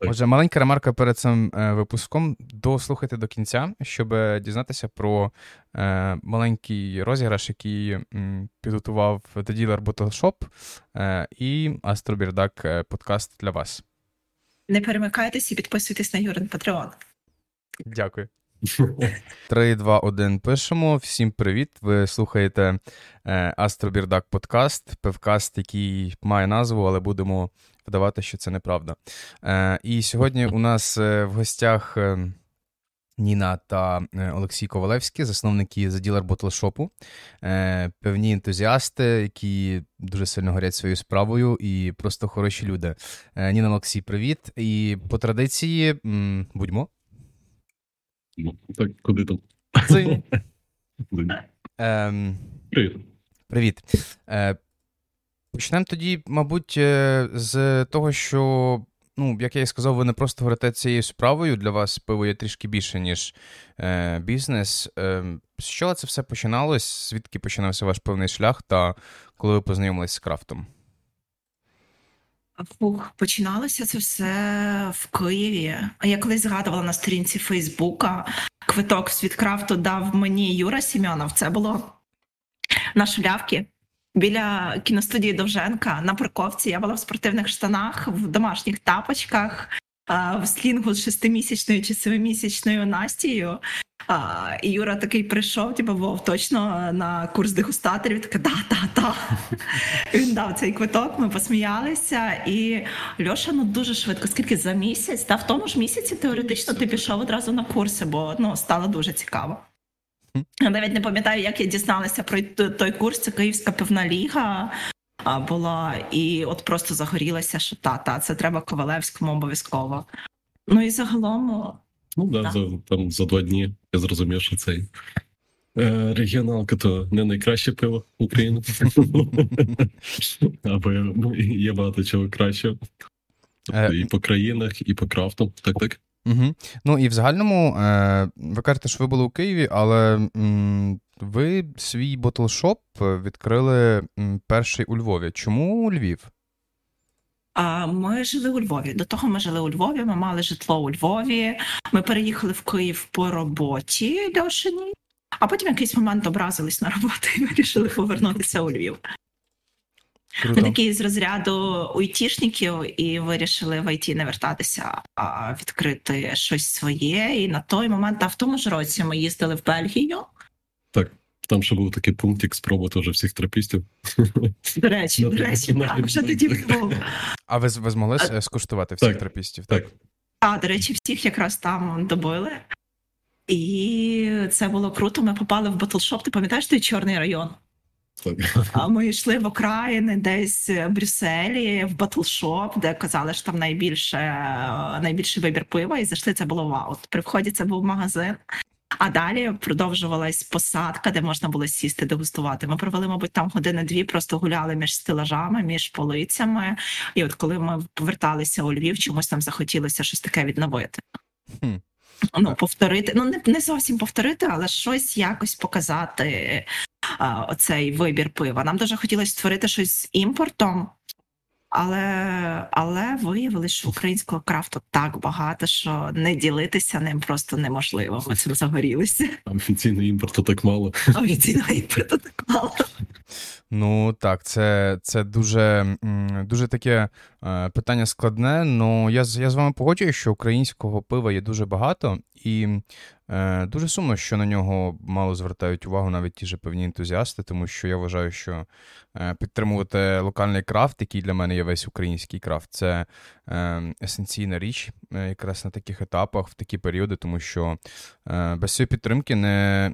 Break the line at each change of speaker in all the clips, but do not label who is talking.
Отже, маленька ремарка перед цим е, випуском. Дослухайте до кінця, щоб дізнатися про е, маленький розіграш, який підготував The Dealer Bottle Shop е, і Астробірдак подкаст для вас.
Не перемикайтесь і підписуйтесь на Юрин Патреон.
Дякую. 3, 2, 1 пишемо. Всім привіт. Ви слухаєте Астробірдак подкаст, певкаст, який має назву, але будемо вдавати, що це неправда. Е, І сьогодні у нас е, в гостях. Е, Ніна та е, Олексій Ковалевський, засновники The Dealer Bottle Shop, певні ентузіасти, які дуже сильно горять своєю справою і просто хороші люди. Е, Ніна Олексій, привіт. І по традиції будьмо.
Ну, так, куди там?
Ем,
Привіт.
Привіт. Е, Почнемо тоді, мабуть, е, з того, що, ну, як я і сказав, ви не просто говорите цією справою. Для вас пиво є трішки більше, ніж е, бізнес. Е, З чого це все починалось? Звідки починався ваш певний шлях, та коли ви познайомились з крафтом?
Фух, починалося це все в Києві. Я колись згадувала на сторінці Фейсбука. Квиток з відкрафту дав мені Юра Сім'янов. Це було на шулявки біля кіностудії Довженка на парковці. Я була в спортивних штанах, в домашніх тапочках, в слінгу з шестимісячною чи семимісячною Настією. А, І Юра такий прийшов, типу, Вов, точно на курс дегустаторів. Така та-та-та. Він дав цей квиток, ми посміялися. І Льоша ну дуже швидко, скільки за місяць, та в тому ж місяці теоретично ти пішов одразу на курси, бо ну стало дуже цікаво. Я навіть не пам'ятаю, як я дізналася про той курс. Це Київська пивна ліга була, і от просто загорілася, що та, та, це треба Ковалевському обов'язково. Ну і загалом.
Ну да, за там за два дні я зрозумів, що цей е, регіоналка то не найкраще пиво України. Або є багато чого краще. Тобто і по країнах, і по крафту. Так, так.
Угу. Ну і в загальному, е, ви кажете, що ви були у Києві, але ви свій bottle shop відкрили перший у Львові. Чому у Львів?
А ми жили у Львові. До того ми жили у Львові. Ми мали житло у Львові. Ми переїхали в Київ по роботі Льошині, а потім якийсь момент образились на роботу і вирішили повернутися у Львів. Круто. Такі з розряду айтішників і вирішили в ІТ не вертатися, а відкрити щось своє. І на той момент, а в тому ж році ми їздили в Бельгію.
Так, там ще був такий пунктик спробувати вже всіх трапістів.
До речі, до речі, так, вже тоді було.
А ви ви змогли а... скуштувати всіх так, трапістів?
Так.
А, до речі, всіх якраз там добили. І це було круто. Ми попали в bottle shop. Ти пам'ятаєш той чорний район? А ми йшли в окраїни, десь в Брюсселі, в bottle shop, де казали, що там найбільше найбільший вибір пива, і зайшли. Це було вау. При вході це був магазин. А далі продовжувалась посадка, де можна було сісти, дегустувати. Ми провели, мабуть, там години-дві, просто гуляли між стелажами, між полицями. І от коли ми поверталися у Львів, чомусь нам захотілося щось таке відновити. Хм. Ну, повторити, ну не не зовсім повторити, але щось якось показати оцей вибір пива. Нам дуже хотілося створити щось з імпортом, але але виявилось, що українського крафту так багато, що не ділитися ним просто неможливо. Ми цим загорілися.
Офіційного імпорту так мало.
Офіційного імпорту так мало.
Ну так, це це дуже дуже таке е, питання складне. Ну я я з вами погоджуюсь, що українського пива є дуже багато, і е, дуже сумно, що на нього мало звертають увагу навіть ті ж певні ентузіасти, тому що я вважаю, що е, підтримувати локальний крафт, який для мене є весь український крафт, це е, есенційна річ, якраз на таких етапах, в такі періоди, тому що е, без цієї підтримки не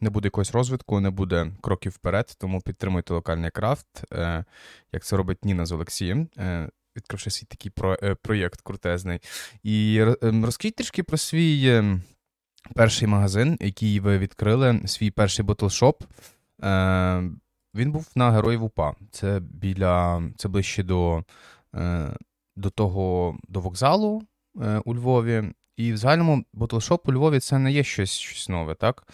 не буде якогось розвитку, не буде кроків вперед, тому підтримуйте локальний крафт, е, як це робить Ніна з Олексієм. Е, відкривши свій такий про, е, проєкт крутезний. І ем, розкажіть трішки про свій ем, перший магазин, який ви відкрили, свій перший ботлшоп. Він був на Героїв УПА. Це біля, це ближче до до того до вокзалу у Львові. І в загальному ботлшоп у Львові це не є щось щось нове, так?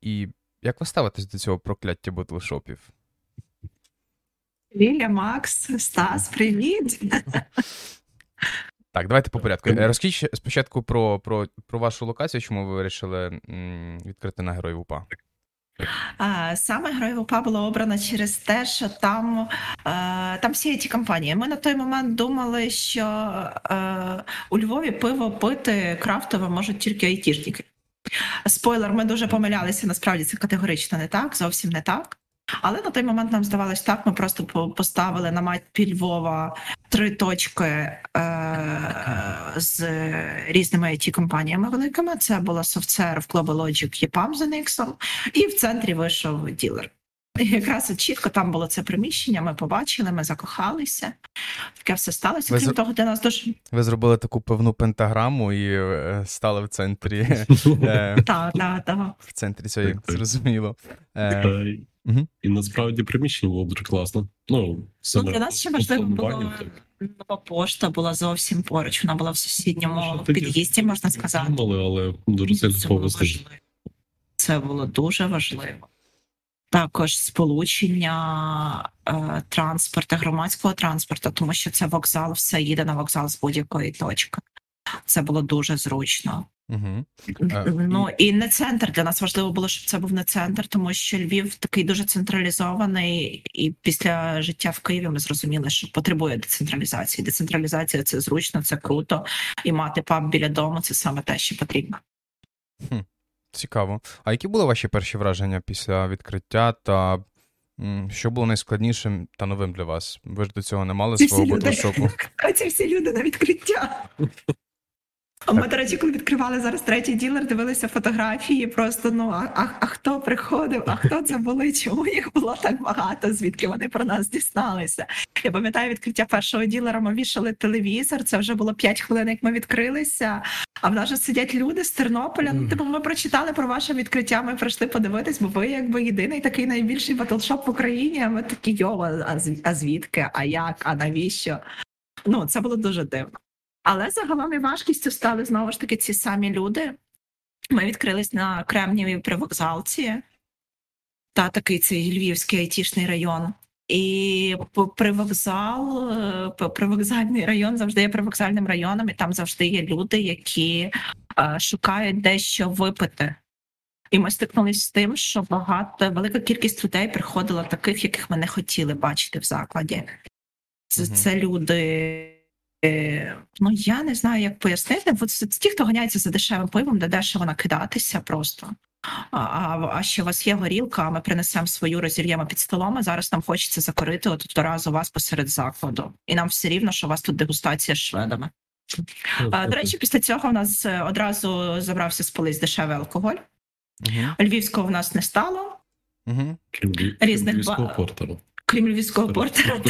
І як ви ставитесь до цього прокляття ботлшопів?
Ліля, Макс, Стас, привіт.
Так, давайте по порядку. Е, розкажіть спочатку про про, про вашу локацію, чому ви вирішили відкрити на Героїв УПА.
Саме Героїв УПА було обрано через те, що там там всі ці компанії. Ми на той момент думали, що е, у Львові пиво пити крафтове можуть тільки айтішники. Спойлер, ми дуже помилялися. Насправді це категорично не так, зовсім не так. Але на той момент нам здавалось так. Ми просто поставили на мапі Львова три точки е, з різними it компаніями великими. Це була SoftServe, GlobalLogic, EPAM за Nixon, і в центрі вийшов ділер. І якраз чітко там було це приміщення. Ми побачили, ми закохалися. Таке все сталося. Крім ви, того, для нас дуже
ви зробили таку певну пентаграму і е, стали в центрі.
Так, так, так.
В центрі цієї зрозуміло. Е,
Угу. І насправді приміщення було дуже класно. Ну,
ну Для нас ще важливо було нова пошта була зовсім поруч. Вона була в сусідньому під'їзді, можна сказати.
Думали, але дуже сильно
це. Це було дуже важливо. Також сполучення е, транспорту, громадського транспорту, тому що це вокзал, все їде на вокзал з будь-якої точки. Це було дуже зручно. Угу. Ну і не центр для нас важливо було, щоб це був не центр, тому що Львів такий дуже централізований, і після життя в Києві ми зрозуміли, що потребує децентралізації. Децентралізація це зручно, це круто, і мати паб біля дому це саме те, що потрібно.
Хм, Цікаво. А які були ваші перші враження після відкриття та що було найскладнішим та новим для вас? Ви ж до цього не мали свого ботошоку?
Ці всі люди на відкриття. Ми, до речі, коли відкривали зараз третій ділер, дивилися фотографії. Просто ну а, а а, хто приходив, а хто це були? Чому їх було так багато? Звідки вони про нас дізналися? Я пам'ятаю відкриття першого Ділера. Ми вішали телевізор. Це вже було 5 хвилин, як ми відкрилися. А в нас же сидять люди з Тернополя. Ну, типу, ми прочитали про ваше відкриття. Ми прийшли подивитись, бо ви якби єдиний такий найбільший bottle shop в Україні. А ми такі йо, а звідки? А як? А навіщо? Ну це було дуже дивно. Але загалом і важкістю стали знову ж таки ці самі люди. Ми відкрились на крайній привокзалці, та такий цей Львівський айтішний район. І привокзал, е, привокзальний район завжди є привокзальним районом, і там завжди є люди, які е, шукають дещо випити. І ми стикнулися з тим, що багато велика кількість людей приходила таких, яких ми не хотіли бачити в закладі. Це, це люди. Е, ну я не знаю, як пояснити. Бо ті, хто ганяється за дешевим пивом, де дешево накидатися просто. А а, а ще у вас є горілка, а ми принесемо свою, розір'ємо під столом. а Зараз нам хочеться закорити от разу вас посеред закладу. І нам все рівно, що у вас тут дегустація з шведами. А, До речі, після цього в нас е, одразу забрався з полиць дешевий алкоголь. Угу. Львівського в нас не стало.
Угу. Різних ба
крім львівського портера.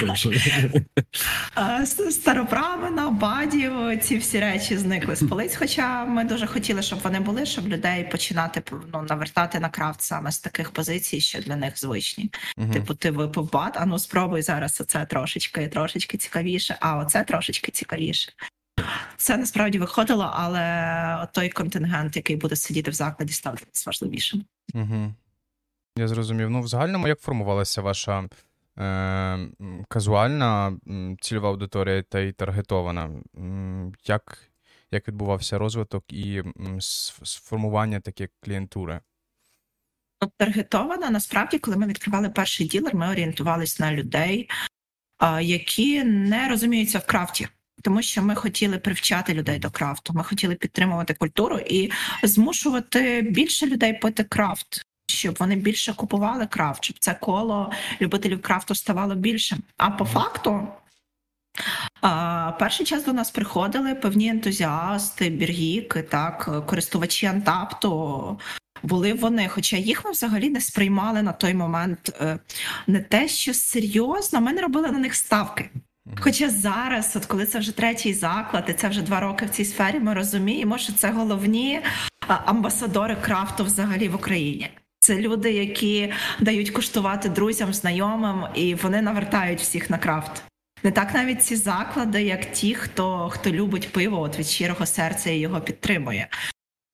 Староправина, бадів, ці всі речі зникли з полиць. Хоча ми дуже хотіли, щоб вони були, щоб людей починати ну, навертати на крафт саме з таких позицій, що для них звичні. Типу, ти випив бад, а ну спробуй зараз оце трошечки, трошечки цікавіше, а оце трошечки цікавіше. Це насправді виходило, але той контингент, який буде сидіти в закладі, став важливішим.
Угу. Я зрозумів. Ну, в загальному як формувалася ваша казуальна цільова аудиторія та й таргетована. Як як відбувався розвиток і сформування такої клієнтури?
Таргетована насправді, коли ми відкривали перший ділер, ми орієнтувалися на людей, які не розуміються в крафті. Тому що ми хотіли привчати людей до крафту. Ми хотіли підтримувати культуру і змушувати більше людей пити крафт щоб вони більше купували крафт, щоб це коло любителів крафту ставало більшим. А по факту. А, Перший час до нас приходили певні ентузіасти, біргіки, так, користувачі антапту. Були вони, хоча їх ми взагалі не сприймали на той момент е, не те, що серйозно, ми не робили на них ставки. Хоча зараз, от коли це вже третій заклад, і це вже два роки в цій сфері, ми розуміємо, що це головні амбасадори крафту взагалі в Україні. Це люди, які дають куштувати друзям, знайомим, і вони навертають всіх на крафт. Не так навіть ці заклади, як ті, хто хто любить пиво от від щирого серця і його підтримує.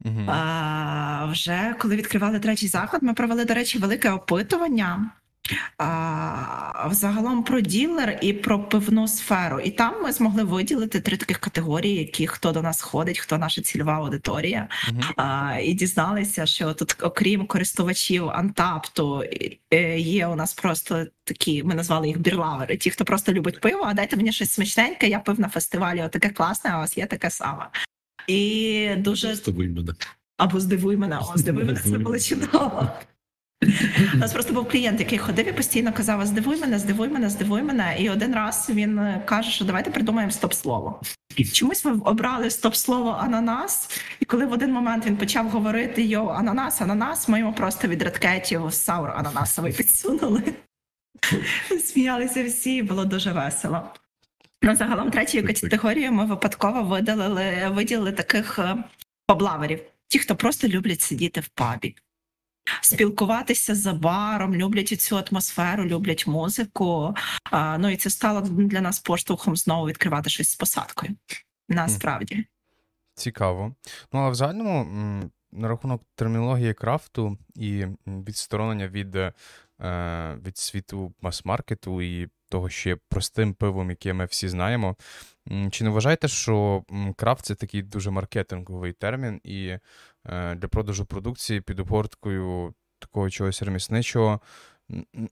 Uh-huh. А, Вже коли відкривали третій заклад, ми провели, до речі, велике опитування. А, Взагалом про ділер і про пивну сферу. І там ми змогли виділити три таких категорії, які хто до нас ходить, хто наша цільова аудиторія. Uh-huh. А, І дізналися, що тут, окрім користувачів Антапту, е, є у нас просто такі, ми назвали їх бірлавери. Ті, хто просто любить пиво, а дайте мені щось смачненьке, я пив на фестивалі, отаке класне, а у вас є таке саме. І дуже Або здивуй мене, о, здивуй мене, це було чудово. У нас просто був клієнт, який ходив і постійно казав: здивуй мене, здивуй мене, здивуй мене. І один раз він каже, що давайте придумаємо стоп-слово. Чомусь ви обрали стоп-слово ананас, і коли в один момент він почав говорити йо, ананас, ананас, ми йому просто від редкетів саур ананасовий підсунули. Сміялися всі, було дуже весело. Ну, загалом третьою категорією ми випадково видалили, виділили таких поблаверів, ті, хто просто люблять сидіти в пабі спілкуватися за баром, люблять цю атмосферу, люблять музику. А, Ну і це стало для нас поштовхом знову відкривати щось з посадкою. Насправді
цікаво. Ну але в загальному на рахунок термінології крафту і відсторонення від. Е, від світу мас-маркету і того, що є простим пивом, яке ми всі знаємо. Чи не вважаєте, що крафт це такий дуже маркетинговий термін, і для продажу продукції під обгорткою такого чогось ремісничого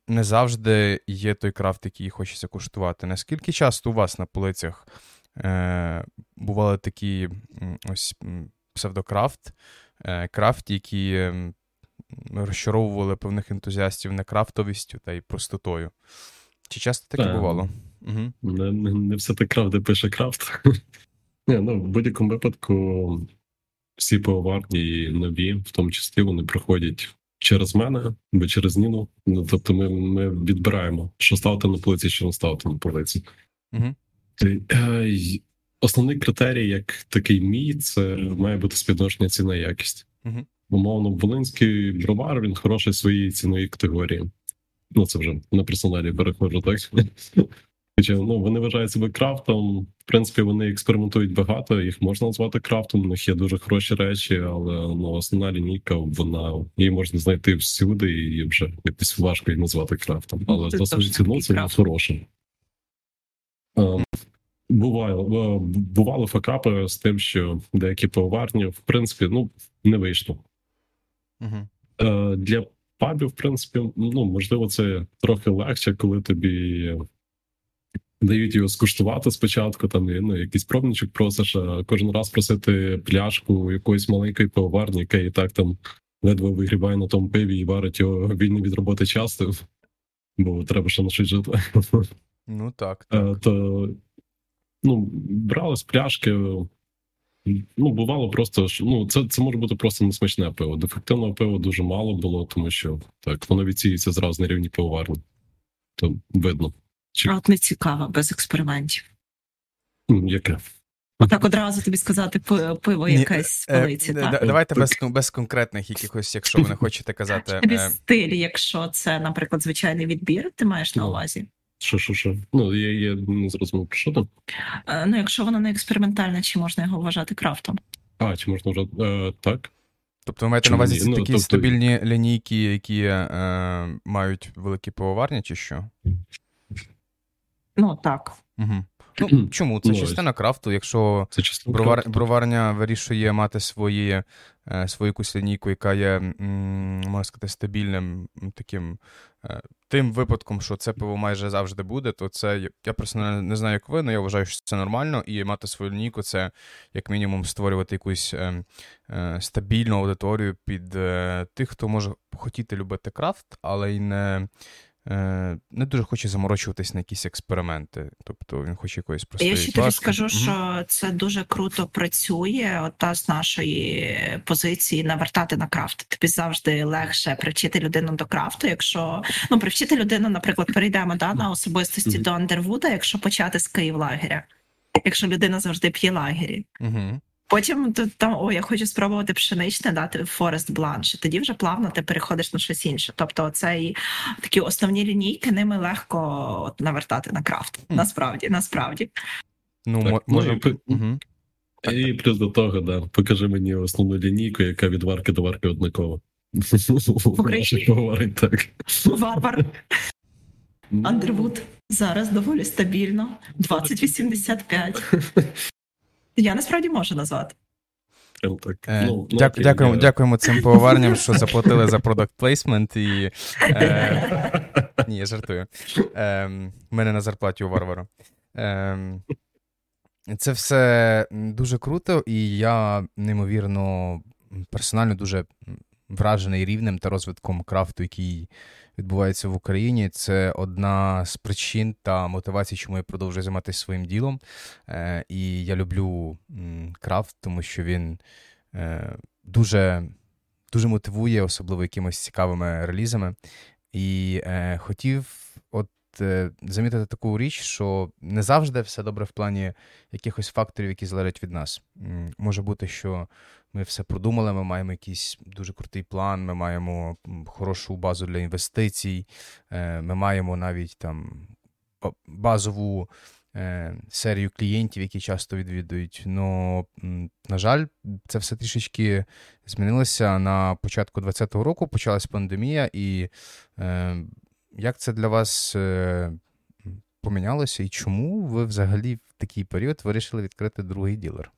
не завжди є той крафт, який хочеться куштувати? Наскільки часто у вас на полицях е, бували такі ось псевдокрафт, крафт, які розчаровували певних ентузіастів не крафтовістю та й простотою? Чи часто таке бувало?
Угу. Не, не не, все так крафт, де пише крафт. Не, ну, В будь-якому випадку всі пивоварні і нові, в тому числі, вони проходять через мене або через Ніну. Ну, Тобто ми ми відбираємо, що ставити на полиці, що не ставити на полиці. Угу. Основний критерій, як такий мій, це має бути співношення ціна якість. Угу. Умовно, Волинський бровар він хороший своїй ціновій категорії. Ну, це вже на персоналі переходжу, так? Ну, вони вважають себе крафтом. В принципі, вони експериментують багато, їх можна назвати крафтом. У них є дуже хороші речі, але ну, основна лінійка, вона її можна знайти всюди, і вже якось важко її назвати крафтом. Ну, але за свою ціну це хороше. Ем, бувало, бували факапи з тим, що деякі пивоварні, в принципі, ну не вийшло. Угу. Для пабів, в принципі, ну можливо, це трохи легше, коли тобі дають його скуштувати спочатку. Там ну, якийсь пробничок просиш, а кожен раз просити пляшку якоїсь маленької пивоварні, яка і так там ледве вигрібає на тому пиві і варить його вільний від роботи часто, бо треба ще на щось жити.
Ну так. так.
То ну, брали з пляшки. Ну, бувало просто, що ну, це це може бути просто несмачне пиво. Дефективного пива дуже мало було, тому що так, воно відсіюється зразу на рівні пивоварні. То видно.
От не цікаво, без експериментів.
Яке?
Так одразу тобі сказати пиво якесь з е, полиці. Е, так?
Давайте без без конкретних якихось, якщо ви не хочете казати.
Тобі е... стиль, якщо це, наприклад, звичайний відбір, ти маєш на ну, увазі.
Що, що, що? Ну, я я не зрозумів, що там.
Е, ну, якщо воно не експериментальне, чи можна його вважати крафтом?
А, чи можна вважати е, так?
Тобто ви маєте на увазі ну, такі тобто... стабільні лінійки, які е, мають великі пивоварні, чи що?
Ну, так.
Угу. Ну, Чому? Це ну, частина крафту, якщо бровар, броварня вирішує мати свої, е, свою якусь лінійку, яка є, можна сказати, стабільним таким е, тим випадком, що це пиво майже завжди буде, то це я просто не знаю, як ви, але я вважаю, що це нормально, і мати свою лінійку це як мінімум створювати якусь е, е, стабільну аудиторію під е, тих, хто може хотіти любити крафт, але й не не дуже хоче заморочуватись на якісь експерименти. Тобто він хоче якоїсь простої
Я ще тобі скажу, що це дуже круто працює. От та з нашої позиції навертати на крафт. Тобі завжди легше привчити людину до крафту. Якщо ну привчити людину, наприклад, перейдемо да, на особистості до Андервуда, якщо почати з Київлагеря. Якщо людина завжди п'є лагері. Угу. Потім там о, я хочу спробувати пшеничне дати Форест Бланш. Тоді вже плавно ти переходиш на щось інше. Тобто, цей такі основні лінійки ними легко от, навертати на крафт. Mm. Насправді, насправді.
Ну, так, може... Ну, угу. І плюс до того, да, покажи мені основну лінійку, яка від варки до варки однакова. говорить так.
Варвар. Ну. Андервуд зараз доволі стабільно. 2085. Я насправді можу назвати.
Так. Е, ну, ну, дяку, дякуємо, дякуємо цим поварням, що заплатили за продакт плейсмент і. Е, Ні, я жартую. Е, мене на зарплаті у Варвара. Е, це все дуже круто, і я неймовірно персонально дуже вражений рівнем та розвитком крафту, який відбувається в Україні. Це одна з причин та мотивацій, чому я продовжую займатися своїм ділом. Е, І я люблю крафт, тому що він е, дуже дуже мотивує, особливо якимось цікавими релізами. І е, хотів от замітити таку річ, що не завжди все добре в плані якихось факторів, які залежать від нас. Може бути, що ми все продумали, ми маємо якийсь дуже крутий план, ми маємо хорошу базу для інвестицій, е, ми маємо навіть там базову е, серію клієнтів, які часто відвідують. Ну, на жаль, це все трішечки змінилося на початку 2020 року. Почалась пандемія, і е, як це для вас помінялося, і чому ви взагалі в такий період вирішили відкрити другий ділер?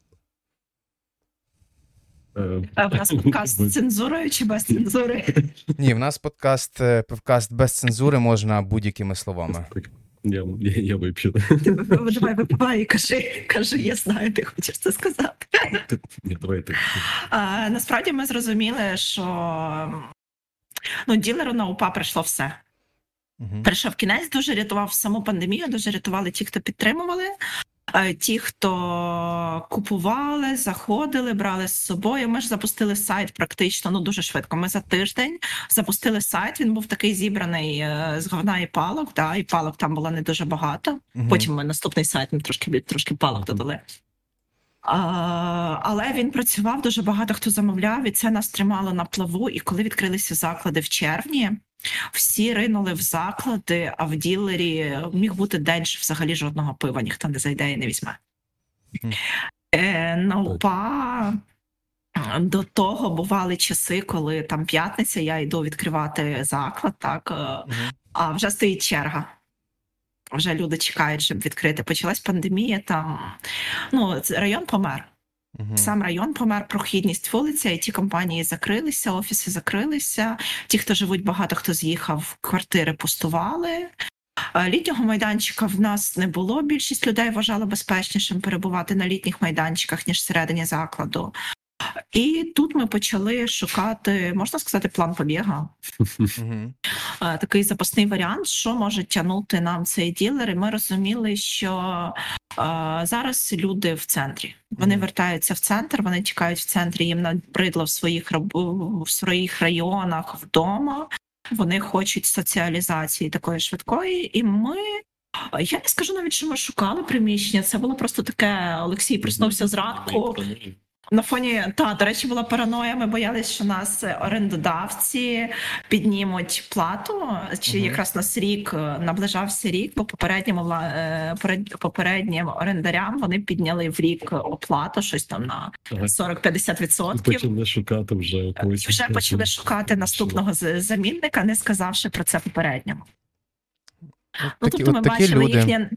А в нас подкаст з цензурою чи без цензури?
Ні, в нас подкаст е, подкаст без цензури можна будь-якими словами.
Я я, я вип'ю.
Давай випивай і кажи, кажи, я знаю, ти хочеш це сказати.
Ні, давай ти.
А, Насправді ми зрозуміли, що ну, ділеру на УПА прийшло все. Угу. Прийшов кінець, дуже рятував саму пандемію, дуже рятували ті, хто підтримували. Е, ті, хто купували, заходили, брали з собою. Ми ж запустили сайт практично ну дуже швидко. Ми за тиждень запустили сайт. Він був такий зібраний е, з говна і палок. Да, і палок там було не дуже багато. Угу. Потім ми наступний сайт ми трошки трошки палок додали. Але він працював дуже багато хто замовляв, і це нас тримало на плаву. І коли відкрилися заклади в червні, всі ринули в заклади, а в ділері міг бути день, що взагалі жодного пива ніхто не зайде і не візьме. Е, На УПА до того бували часи, коли там п'ятниця, я йду відкривати заклад, так е, а вже стоїть черга. Вже люди чекають, щоб відкрити. Почалась пандемія. Там ну район помер. Сам район помер, прохідність вулиця, і ті компанії закрилися, офіси закрилися. Ті, хто живуть, багато хто з'їхав, квартири пустували. Літнього майданчика в нас не було. Більшість людей вважали безпечнішим перебувати на літніх майданчиках ніж всередині закладу. І тут ми почали шукати, можна сказати, план побіга. Такий запасний варіант, що може тягнути нам цей ділер. І Ми розуміли, що зараз люди в центрі. Вони вертаються в центр, вони чекають в центрі, їм набридло в своїх в своїх районах вдома. Вони хочуть соціалізації такої швидкої, і ми. Я не скажу навіть, що ми шукали приміщення. Це було просто таке. Олексій проснувся зранку. На фоні та до речі, була параноя. Ми боялися, що нас орендодавці піднімуть плату. Чи uh-huh. якраз нас рік е, наближався рік, бо попереднім е, попереднім орендарям вони підняли в рік оплату щось там на 40-50%.
Почали шукати вже
когось. Вже почали шукати наступного замінника, не сказавши про це попередньому. Ну, такі, тобто ми бачили люди. їхнє.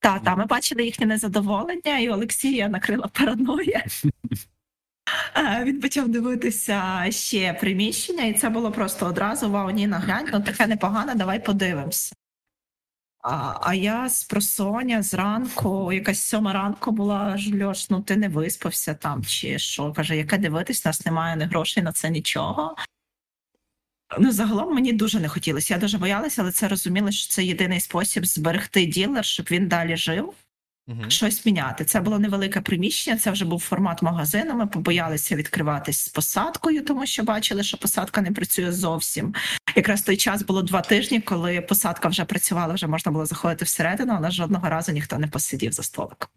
Та, та, ми бачили їхнє незадоволення, і Олексія накрила параноя. Він почав дивитися ще приміщення, і це було просто одразу вау, Ніна, глянь, ну таке непогане, давай подивимося. А а я з просоня зранку, якась сьома ранку була Льош, ну ти не виспався там, чи що. Каже, яке дивитись, нас немає ні грошей на це нічого. Ну, загалом мені дуже не хотілося. Я дуже боялася, але це розуміла, що це єдиний спосіб зберегти ділер, щоб він далі жив. Щось міняти. Це було невелике приміщення, це вже був формат магазину. Ми побоялися відкриватись з посадкою, тому що бачили, що посадка не працює зовсім. Якраз той час було два тижні, коли посадка вже працювала, вже можна було заходити всередину, але жодного разу ніхто не посидів за столиком.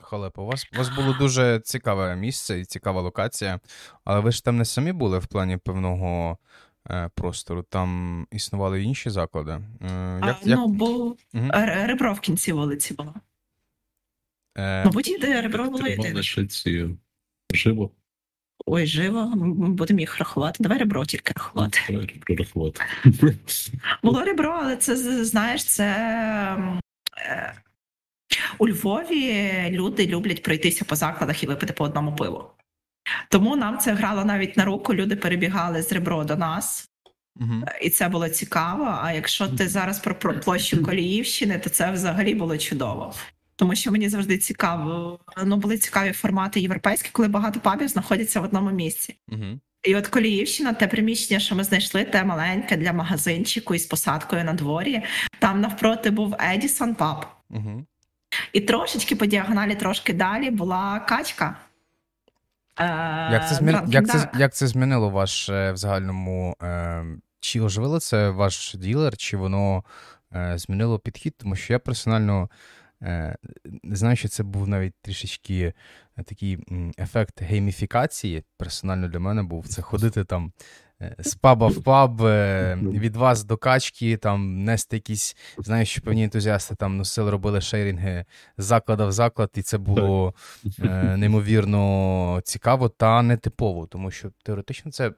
Халепа, у вас у вас було дуже цікаве місце і цікава локація, але ви ж там не самі були в плані певного Е, простору. Там існували інші заклади. Е,
як, а, як... Ну, бо угу. ребро в кінці вулиці було. Е... Мабуть, іде ребро було йде.
живо.
Ой, живо, ми будемо їх рахувати. Давай ребро тільки рахувати.
рахувати.
Було ребро, але це знаєш, це е, у Львові люди люблять пройтися по закладах і випити по одному пиву. Тому нам це грало навіть на руку. Люди перебігали з ребро до нас. Угу. І це було цікаво. А якщо ти зараз про площу Коліївщини, то це взагалі було чудово. Тому що мені завжди цікаво. Ну були цікаві формати європейські, коли багато пабів знаходяться в одному місці. Угу. І от Коліївщина, те приміщення, що ми знайшли, те маленьке для магазинчику із посадкою на дворі. Там навпроти був Едісон Паб. Угу. І трошечки по діагоналі, трошки далі була качка.
Як це змін... як, це, як це змінило ваш е, в загальному? Е... Чи оживило це ваш ділер, чи воно е... змінило підхід? Тому що я персонально е... знаю, що це був навіть трішечки е, такий ефект гейміфікації. Персонально для мене був це ходити там Е, з паба в паб, е, від вас до качки, там нести якісь, знаєш, що певні ентузіасти там носили, робили шейрінги з закладу в заклад, і це було е, неймовірно цікаво та нетипово, тому що теоретично це.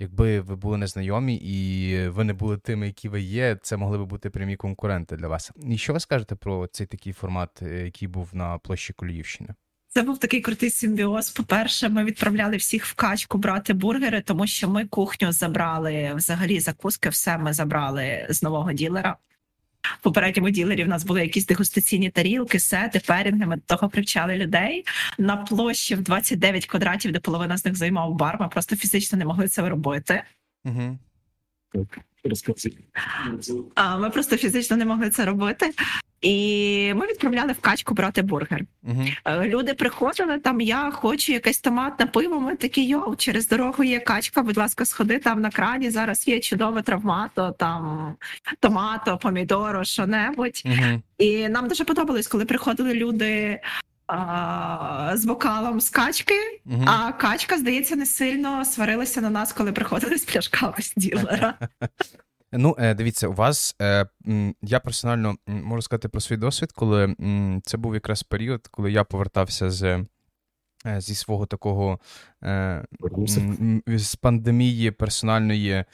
Якби ви були незнайомі і ви не були тими, які ви є, це могли би бути прямі конкуренти для вас. І що ви скажете про цей такий формат, який був на площі Коліївщини?
Це був такий крутий симбіоз. По-перше, ми відправляли всіх в качку брати бургери, тому що ми кухню забрали взагалі закуски, все ми забрали з нового ділера. Попередньому ділері в нас були якісь дегустаційні тарілки, сети, перінги. Ми до того привчали людей на площі в 29 квадратів, де половина з них займав бар. Ми просто фізично не могли це робити. Угу. Ми просто фізично не могли це робити. І ми відправляли в качку брати бургер. Uh-huh. Люди приходили там. Я хочу якесь томатне пиво. Ми такі йоу, через дорогу є качка. Будь ласка, сходи там на крані. Зараз є чудове травмато, там томато, помідоро, що небудь. Uh-huh. І нам дуже подобалось, коли приходили люди. З вокалом з качки, uh-huh. а качка, здається, не сильно сварилася на нас, коли приходили з пляшками з ділера.
Ну, е, дивіться, у вас е, я персонально можу сказати про свій досвід, коли це був якраз період, коли я повертався з. Е, зі свого такого з пандемії персональної,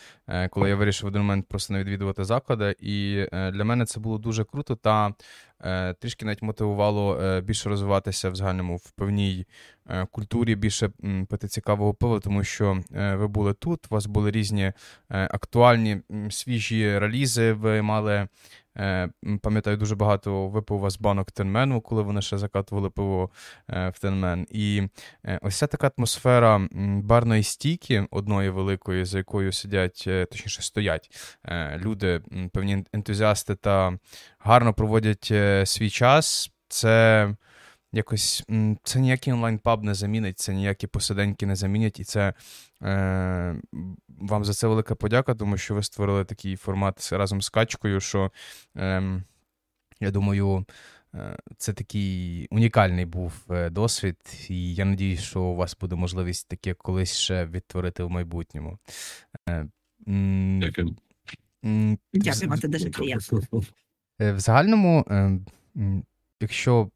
коли я вирішив в один момент просто не відвідувати заклади, і для мене це було дуже круто та трішки навіть мотивувало е, більше розвиватися в загальному в певній е, культурі, більше пити цікавого пива, тому що ви були тут, у вас були різні актуальні свіжі релізи, ви мали Е, пам'ятаю, дуже багато випив у вас банок Тенмену, коли вони ще закатували пиво е, в Тенмен. І е, ось ця така атмосфера барної стійки, одної великої, за якою сидять, точніше стоять люди, певні ентузіасти та гарно проводять свій час. Це якось це ніякий онлайн-паб не замінить, це ніякі посиденьки не замінять, і це е, вам за це велика подяка, тому що ви створили такий формат разом з качкою, що е, я думаю. Е, це такий унікальний був е, досвід, і я надію, що у вас буде можливість таке колись ще відтворити в майбутньому.
Е, Дякую.
Дякую, це дуже приємно.
В загальному, якщо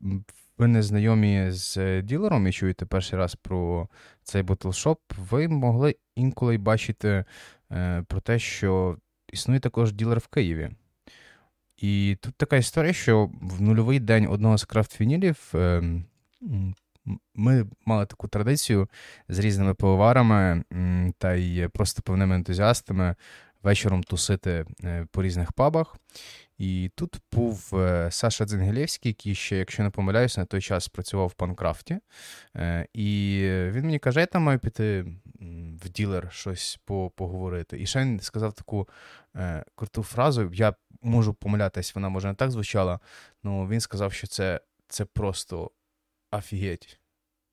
ви не знайомі з ділером і чуєте перший раз про цей ботлшоп, ви могли інколи й бачити е, про те, що існує також ділер в Києві. І тут така історія, що в нульовий день одного з крафт-вінілів е, ми мали таку традицію з різними пивоварами та й просто певними ентузіастами вечором тусити е, по різних пабах. І тут був е, Саша Дзенгелєвський, який ще, якщо не помиляюся, на той час працював в Панкрафті. Е, і він мені каже, я там маю піти в ділер щось поговорити. І ще він сказав таку е, круту фразу. Я можу помилятись, вона може не так звучала. але ну, він сказав, що це це просто офігеть.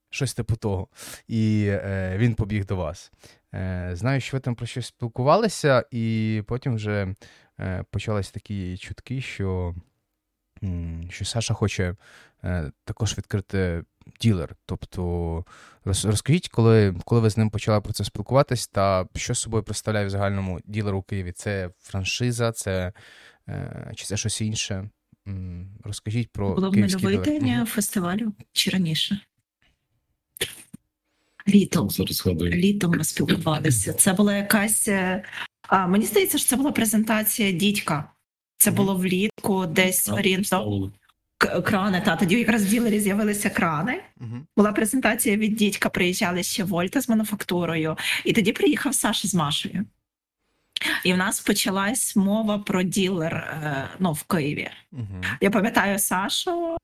Щось типу того. І е, він побіг до вас. Е, Знаю, що ви там про щось спілкувалися, і потім вже Е, почалися такі чутки, що що Саша хоче е, також відкрити ділер. Тобто розкажіть, коли коли ви з ним почали про це спілкуватись, та що з собою представляє в загальному ділер у Києві? Це франшиза, це чи це щось інше? Розкажіть про
Було в нульовий день фестивалю чи раніше. Літом. Літом ми спілкувалися. Це була якась. е, А, мені здається, що це була презентація дідька. Це було влітку, десь орієнтовно. крани. Та тоді якраз в ділері з'явилися крани.
Угу.
Була презентація від дідька, приїжджали ще Вольта з мануфактурою, і тоді приїхав Саша з Машею. І в нас почалась мова про ділер е, ну, в Києві.
Угу.
Я пам'ятаю Сашу.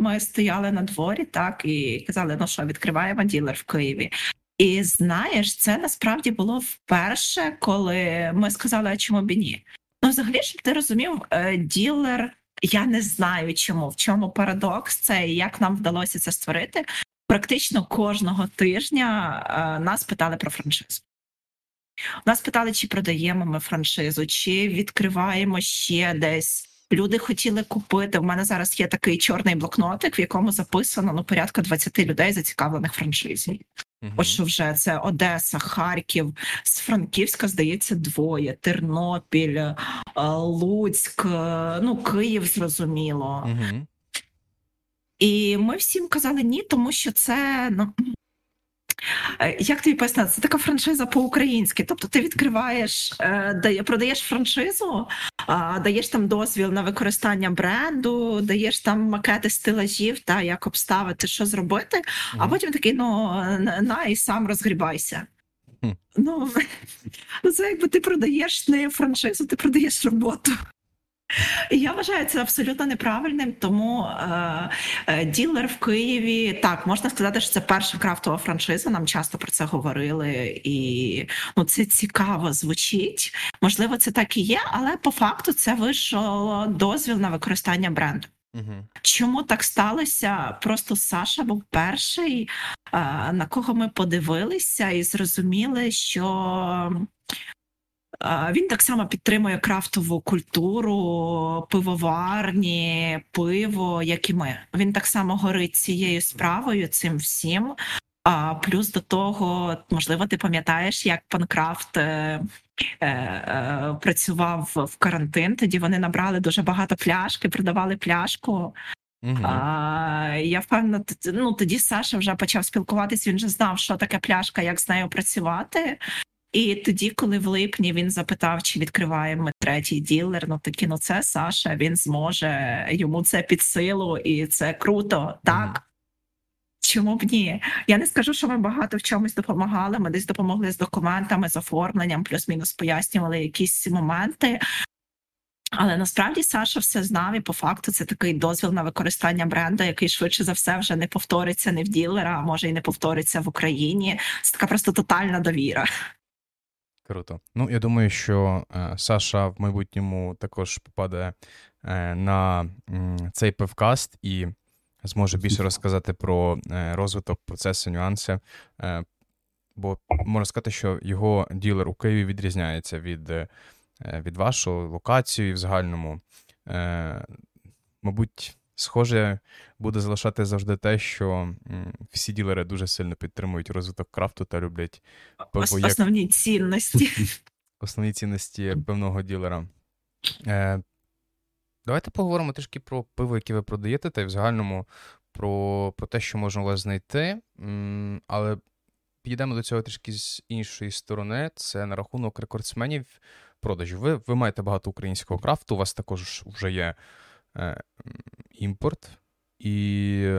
Ми стояли на дворі, так і казали, ну що, відкриваємо ділер в Києві. І знаєш, це насправді було вперше, коли ми сказали, а чому б і ні. Ну, взагалі, щоб ти розумів, е, ділер, я не знаю чому, в чому парадокс це і як нам вдалося це створити. Практично кожного тижня е, нас питали про франшизу. Нас питали, чи продаємо ми франшизу, чи відкриваємо ще десь. Люди хотіли купити. У мене зараз є такий чорний блокнотик, в якому записано ну порядка 20 людей, зацікавлених франшизі. Ось що вже це Одеса, Харків, з Франківська, здається, двоє, Тернопіль, е, Луцьк, е, ну Київ, зрозуміло.
Угу.
І ми всім казали ні, тому що це ну. Е, Як тобі пояснити, це така франшиза по-українськи. Тобто ти відкриваєш, е, дає, продаєш франшизу, даєш там дозвіл на використання бренду, даєш там макети стелажів, та як обставити, що зробити, а потім такий, ну на, на і сам розгрібайся. Ну, ну, це якби ти продаєш не франшизу, ти продаєш роботу. Я вважаю це абсолютно неправильним, тому е, е, ділер в Києві так можна сказати, що це перша крафтова франшиза. Нам часто про це говорили, і ну це цікаво звучить. Можливо, це так і є, але по факту це вийшов дозвіл на використання бренду.
Угу.
Чому так сталося? Просто Саша був перший, е, на кого ми подивилися, і зрозуміли, що він так само підтримує крафтову культуру, пивоварні, пиво, як і ми. Він так само горить цією справою, цим всім. А плюс до того, можливо, ти пам'ятаєш, як панкрафт е, е, е, працював в карантин. Тоді вони набрали дуже багато пляшки, продавали пляшку.
Угу.
А, я впевнена, ну тоді Саша вже почав спілкуватися. Він вже знав, що таке пляшка, як з нею працювати. І тоді, коли в липні він запитав, чи відкриваємо ми третій ділер, ну такі, ну це Саша, він зможе, йому це під силу, і це круто, так. Чому б ні? Я не скажу, що ми багато в чомусь допомагали. Ми десь допомогли з документами, з оформленням, плюс-мінус пояснювали якісь моменти. Але насправді Саша все знав, і по факту це такий дозвіл на використання бренду, який швидше за все вже не повториться не в ділера, а може і не повториться в Україні. Це така просто тотальна довіра.
Круто. Ну, я думаю, що е, Саша в майбутньому також попаде е, на цей певкаст і зможе більше розказати про е, розвиток процесу, нюанси. Е, бо можна сказати, що його ділер у Києві відрізняється від, е, від вашого локацію і в загальному. Е, мабуть, схоже буде залишати завжди те, що всі ділери дуже сильно підтримують розвиток крафту та люблять
Ос-
як
Основні цінності.
основні цінності певного ділера. Е, давайте поговоримо трішки про пиво, яке ви продаєте, та й в загальному про, про те, що можна у вас знайти. Але підійдемо до цього трішки з іншої сторони. Це на рахунок рекордсменів продажів. Ви, ви маєте багато українського крафту, у вас також вже є імпорт. І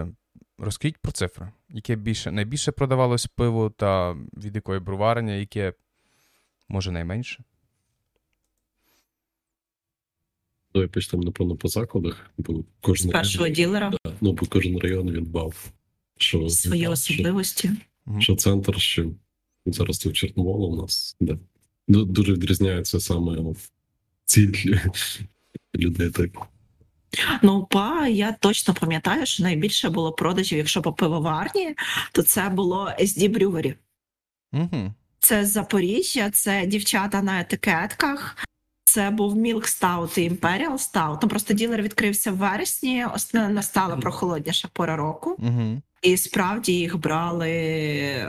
розкажіть про цифри, яке більше, найбільше продавалось пиво та від якої броварні, яке може найменше.
Давай почнемо, напевно, по закладах, бо кожен
З першого ділера
Да, ну, бо кожен район він мав. Що,
свої
що,
особливості.
Мгм.
що центр, що зараз тут Чорновола у нас да. Дуже відрізняється саме в ціль людей. Так.
Ну, па, я точно пам'ятаю, що найбільше було продажів, якщо по пивоварні, то це було SD Brewery.
Мгм.
Це з Запоріжжя, це дівчата на етикетках. Це був Milk Stout і Imperial Stout. Ну просто ділер відкрився в вересні, настала прохолодніша пора року,
Мгм.
і справді їх брали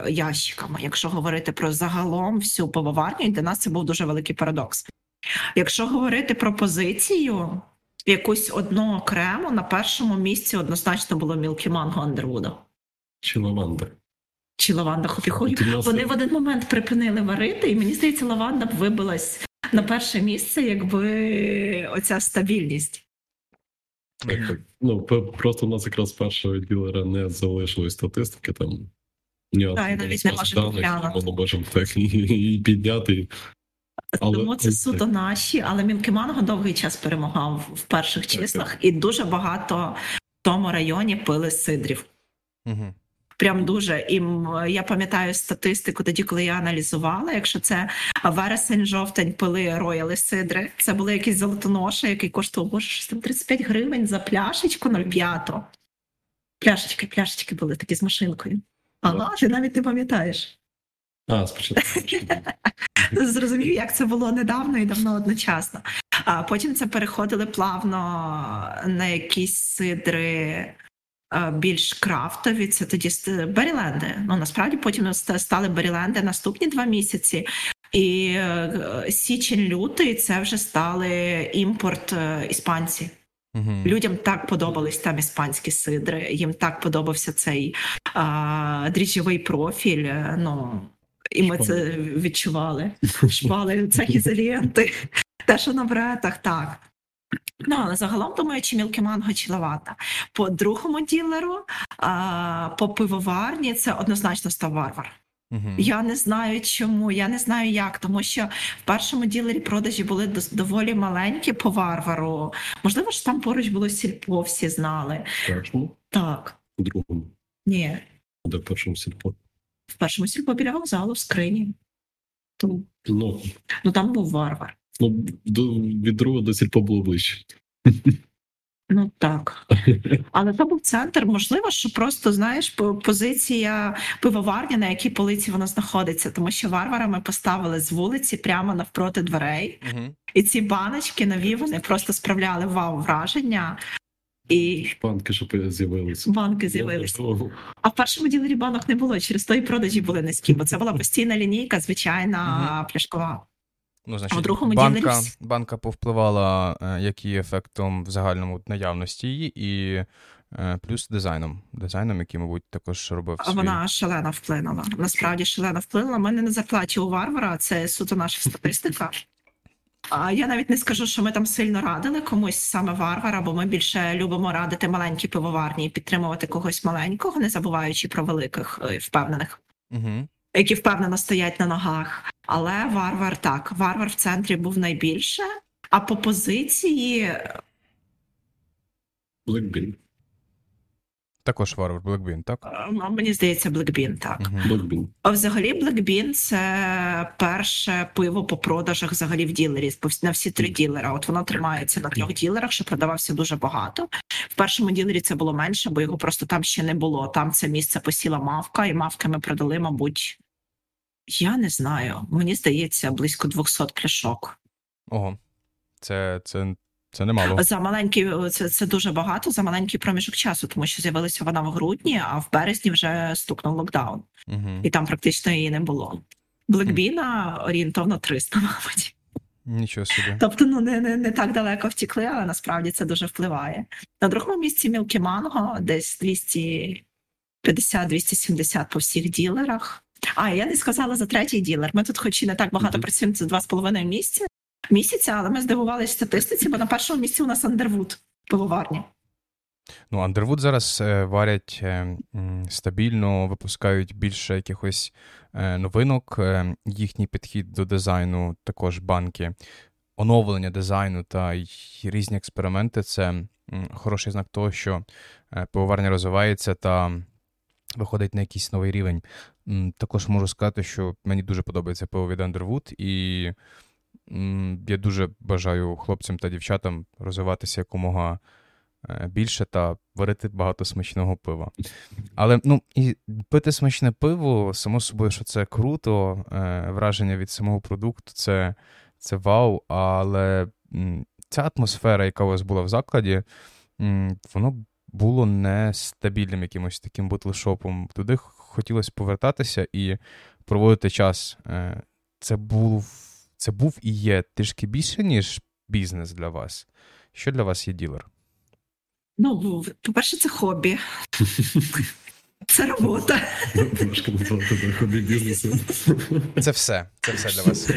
ящиками. Якщо говорити про загалом всю пивоварню, і для нас це був дуже великий парадокс. Якщо говорити про позицію, якусь одну окрему, на першому місці однозначно було Milky Mango Underwood.
Чи лаванда.
чи лаванда хопі-хопі. Вони в один момент припинили варити, і мені здається, лаванда б вибилась на перше місце, якби оця стабільність.
Так, так. Ну, просто у нас якраз першого ділера не залишилось статистики там.
Ні, так, я навіть не можу поглянути.
Ми можемо так і підняти.
Але... Тому це суто наші, але Мілкіманго довгий час перемагав в перших числах, і дуже багато в тому районі пили сидрів. Угу. Прям дуже. І я пам'ятаю статистику тоді, коли я аналізувала. Якщо це вересень-жовтень пили рояли сидри, це були якісь золотоноші, який коштував щось 35 гривень за пляшечку 0,5. Пляшечки, пляшечки були такі з машинкою. Ага, ти навіть не пам'ятаєш.
А, спочатку.
Зрозумів, як це було недавно і давно одночасно. А потім це переходили плавно на якісь сидри більш крафтові. Це тоді Беріленди. Ну насправді потім стали Беріленди наступні два місяці. І е, січень-лютий це вже стали імпорт е, іспанці. Uh-huh. Людям так подобались там іспанські сидри, їм так подобався цей а, дріжджовий профіль. Е, ну і ми це відчували. Шпали, це ізолієнти, те, що на бретах, так. Ну, але загалом думаю, чи мілкі манго, чи лавата. По другому ділеру, а, по пивоварні, це однозначно став варвар. uh Я не знаю чому, я не знаю як, тому що в першому ділері продажі були доволі маленькі по варвару. Можливо, ж там поруч було сільпо, всі знали.
Першому?
Так.
У другому?
Ні.
Де в першому сільпо?
Першому сільпо біля вокзалу в скрині.
Тому... Ну.
ну там був варвар.
Ну, до, від другого до сільпо було ближче.
Ну так. Але то був центр. Можливо, що просто знаєш, позиція пивоварні, на якій полиці вона знаходиться, тому що варварами поставили з вулиці прямо навпроти дверей, угу. і ці баночки нові вони просто справляли вау враження. І
банки, що з'явилися.
Банки з'явилися. А в першому ділері банок не було. Через то і продажі були низькі, бо це була постійна лінійка, звичайна угу. пляшкова.
Ну, значить, а другому банка ділері... банка повпливала е, як і ефектом в загальному наявності її, і е, плюс дизайном. Дизайном, який, мабуть, також робив. Свій...
Вона шалено вплинула. Насправді шалено вплинула. Ми не на зарплаті у варвара, це суто наша статистика. А я навіть не скажу, що ми там сильно радили комусь саме варвара, бо ми більше любимо радити маленькі пивоварні і підтримувати когось маленького, не забуваючи про великих е, впевнених. Угу які впевнено стоять на ногах. Але варвар так, варвар в центрі був найбільше, а по позиції.
Blackbean.
Також варвар Blackbean, так?
Мені здається, Blackbean, так.
Blackbean.
А взагалі, Blackbean – це перше пиво по продажах взагалі в ділері на всі три ділера. От воно тримається на трьох ділерах, що продавався дуже багато. В першому ділері це було менше, бо його просто там ще не було. Там це місце посіла мавка, і мавки ми продали, мабуть, я не знаю. Мені здається, близько 200 пляшок.
Ого, це це, це немало.
За маленький це це дуже багато за маленький проміжок часу, тому що з'явилася вона в грудні, а в березні вже стукнув локдаун, угу. і там практично її не було. Блекбіна орієнтовно 300, мабуть.
Нічого собі.
Тобто, ну не не, не так далеко втікли, але насправді це дуже впливає. На другому місці Мілкі Манго, десь 250-270 по всіх ділерах. А я не сказала за третій ділер. Ми тут, хоч і не так багато працюємо, це два з половиною місяця, місяця, але ми здивувалися статистиці, бо на першому місці у нас Андервуд пивоварні.
Ну, Андервуд зараз е, варять е, стабільно, випускають більше якихось е, новинок. Їхній підхід до дизайну, також банки, оновлення дизайну та різні експерименти це хороший знак того, що пивоварня розвивається та виходить на якийсь новий рівень. Також можу сказати, що мені дуже подобається пиво від Underwood, і я дуже бажаю хлопцям та дівчатам розвиватися якомога е, більше та варити багато смачного пива. Але ну, і пити смачне пиво, само собою, що це круто, е, враження від самого продукту це, це вау. Але ця атмосфера, яка у вас була в закладі, воно було нестабільним якимось таким бутлешопом. Туди хотілося повертатися і проводити час. Е, це був це був і є трішки більше, ніж бізнес для вас. Що для вас є ділер?
Ну, по-перше, це хобі. Це робота.
Важко назвати доходи бізнесу.
Це все. Це все для вас.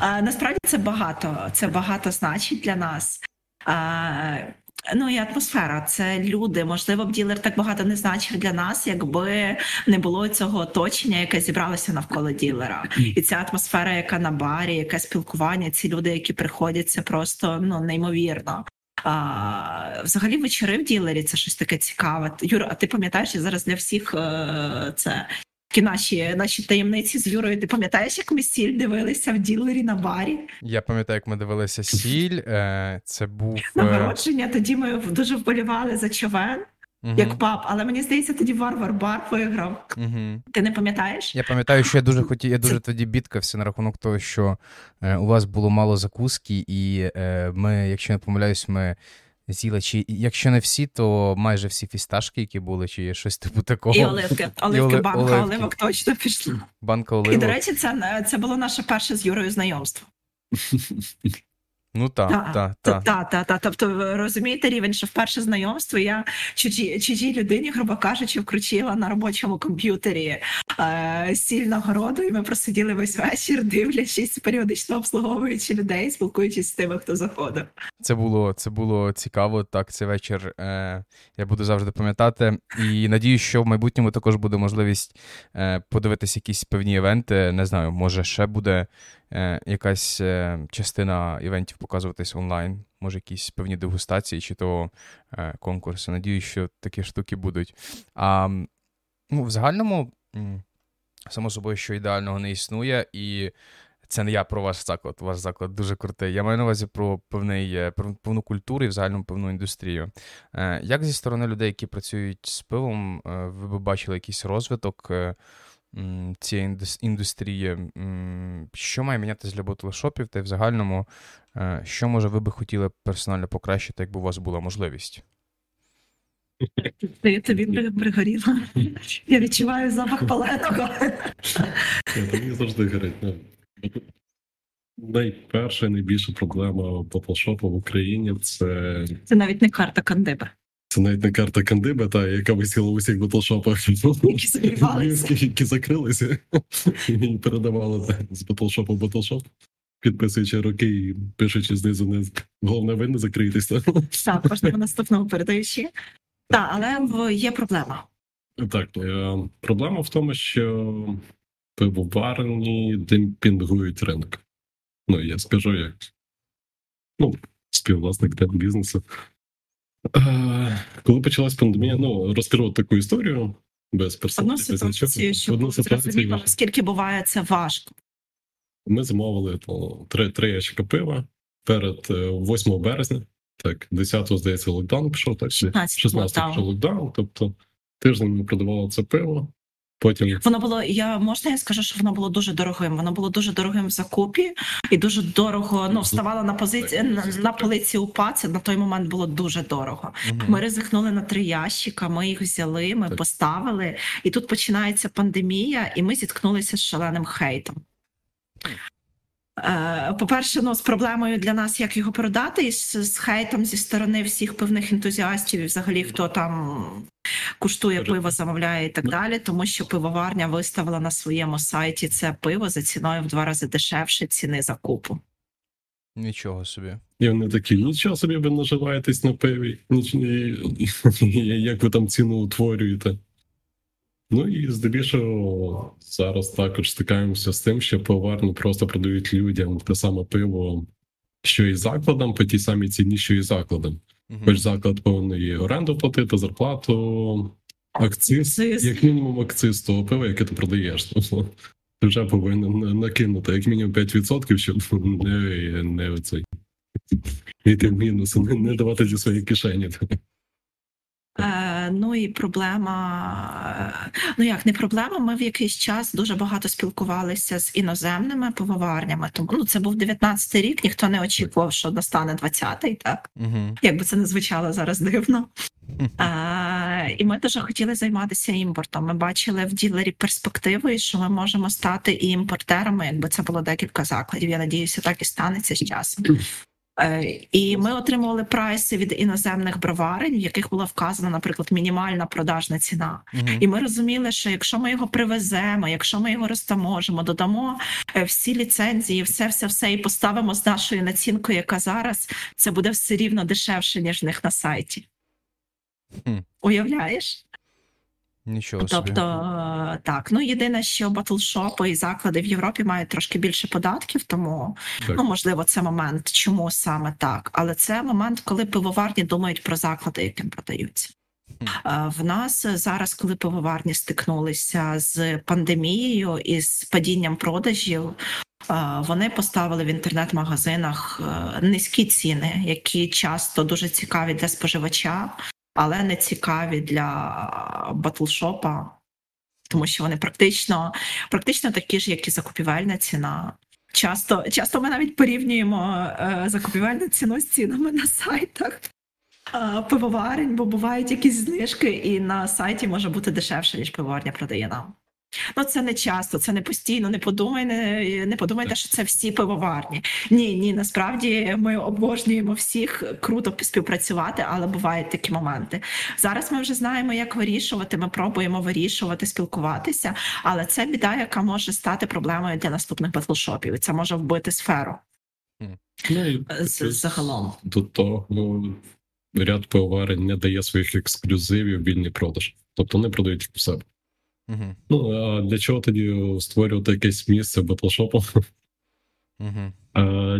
Насправді це багато. Це багато значить для нас. Ну і атмосфера, це люди. Можливо, б ділер так багато не значив для нас, якби не було цього оточення, яке зібралося навколо ділера. І ця атмосфера, яка на барі, яке спілкування, ці люди, які приходять, це просто ну неймовірно. А, Взагалі вечори в ділері це щось таке цікаве. Юра, а ти пам'ятаєш я зараз для всіх е, це такі наші наші таємниці з Юрою. Ти пам'ятаєш, як ми сіль дивилися в ділері на барі?
Я пам'ятаю, як ми дивилися сіль. Е, Це був
е, нагородження. Тоді ми дуже вболівали за човен. Угу. Як пап, але мені здається, тоді варвар бар виграв. Угу. Ти не пам'ятаєш?
Я пам'ятаю, що я дуже хотів, я дуже тоді бідкався на рахунок того, що е, у вас було мало закуски, і е, ми, якщо не помиляюсь, ми з'їли, чи якщо не всі, то майже всі фісташки, які були, чи щось типу такого.
І оливки. Оливки, банка оливки. оливок точно пішла.
Банка оливок.
І, до речі, це це було наше перше з Юрою знайомство.
Ну так, так, так.
Так, так, так. Тобто, розумієте рівень, що вперше знайомство я чужій, чужій людині, грубо кажучи, вкручила на робочому комп'ютері е, сіль нагороду, і ми просиділи весь вечір, дивлячись, періодично обслуговуючи людей, спілкуючись з тими, хто заходив.
Це було це було цікаво. Так, цей вечір е, я буду завжди пам'ятати. І надію, що в майбутньому також буде можливість е, подивитися якісь певні івенти. Не знаю, може ще буде е, якась е, частина івентів показуватись онлайн, може якісь певні дегустації чи то е, конкурси. Надію, що такі штуки будуть. А ну, в загальному, само собою, що ідеального не існує, і це не я про ваш заклад. Ваш заклад дуже крутий. Я маю на увазі про певний, певну культуру і в загальному певну індустрію. Як зі сторони людей, які працюють з пивом, ви б бачили якийсь розвиток? Цієї індустрії, що має мінятися для ботлешопів, та й в загальному, е, що може ви би хотіли персонально покращити, якби у вас була можливість?
Я тобі пригоріла. Я відчуваю запах паленого.
Тобі завжди горить. Ну, найперша найбільша проблема bottle shop у в Україні це.
Це навіть не карта Кандиба.
Це навіть не карта Кандиба, та яка висіла в усіх bottle shop ах, які закрилися і передавали з bottle shop у в bottle shop, підписуючи роки і пишучи знизу не головне ви не закрийтесь.
Так, кожного наступного передаючи. Так, але є проблема.
Так, е, проблема в тому, що пивоварні демпінгують ринок. Ну, я скажу як ну, співвласник бізнесу. Коли почалась пандемія, ну розкрив таку історію без
персоналі. Ситуацію, щоб скільки буває це важко.
Ми замовили три три ящика пива перед 8 е, березня. Так, 10-го, здається, локдаун пішов, так 16-го пішов локдаун. Тобто тиждень ми продавали це пиво. Потім
воно було. Я можна я скажу, що воно було дуже дорогим. Воно було дуже дорогим в закупі і дуже дорого. Ну вставала на позиції на, на полиці УПА. Це на той момент було дуже дорого. Угу. Ми ризикнули на три ящика. Ми їх взяли, ми так. поставили, і тут починається пандемія, і ми зіткнулися з шаленим хейтом. Е, по-перше, ну з проблемою для нас, як його продати, і з, з хейтом зі сторони всіх певних ентузіастів, і взагалі хто там куштує пиво, замовляє і так далі, тому що пивоварня виставила на своєму сайті це пиво за ціною в два рази дешевше ціни закупу.
Нічого собі.
І вони такі, нічого собі ви наживаєтесь на пиві, як ви там ціну утворюєте. Ну і здебільшого зараз також стикаємося з тим, що пивоварні просто продають людям те саме пиво, що і закладам, по тій самій ціні, що і закладам. Угу. Хоч заклад повинен оренду платити, зарплату, акциз, як мінімум акциз того пива, яке ти продаєш. Тобто ти вже повинен накинути як мінімум 5%, щоб не не цей йти в мінус, не, не давати зі своєї кишені.
Е, Ну і проблема, ну як не проблема. Ми в якийсь час дуже багато спілкувалися з іноземними пивоварнями. Тому ну це був 19-й рік, ніхто не очікував, що настане 20-й, так угу. якби це не звучало зараз дивно. Е, І ми дуже хотіли займатися імпортом. Ми бачили в ділері перспективи, що ми можемо стати і імпортерами, якби це було декілька закладів. Я надіюся, так і станеться з часом. Е, і ми отримували прайси від іноземних броварень, в яких була вказана, наприклад, мінімальна продажна ціна. Uh-huh. І ми розуміли, що якщо ми його привеземо, якщо ми його розтаможимо, додамо е, всі ліцензії, все, все, все і поставимо з нашою націнкою, яка зараз це буде все рівно дешевше ніж в них на сайті. Uh-huh. Уявляєш?
Нічого
собі. Тобто, так, ну єдине, що батлшопи і заклади в Європі мають трошки більше податків, тому так. ну можливо це момент, чому саме так. Але це момент, коли пивоварні думають про заклади, яким продаються. В нас зараз, коли пивоварні стикнулися з пандемією і з падінням продажів, вони поставили в інтернет-магазинах низькі ціни, які часто дуже цікаві для споживача але не цікаві для батлшопа, тому що вони практично практично такі ж, як і закупівельна ціна. Часто часто ми навіть порівнюємо е, закупівельну ціну з цінами на сайтах пивоварень, бо бувають якісь знижки, і на сайті може бути дешевше, ніж пивоварня продає нам. Ну це не часто, це не постійно. Не подумай, не, не подумайте, що це всі пивоварні. Ні, ні, насправді ми обожнюємо всіх круто співпрацювати, але бувають такі моменти. Зараз ми вже знаємо, як вирішувати. Ми пробуємо вирішувати, спілкуватися, але це біда, яка може стати проблемою для наступних батлшопів. Це може вбити сферу.
Ну,
Загалом
до того ряд пивоварень не дає своїх ексклюзивів вільний продаж, тобто не продають в себе. Угу. Ну, а для чого тоді створювати якесь місце? Угу.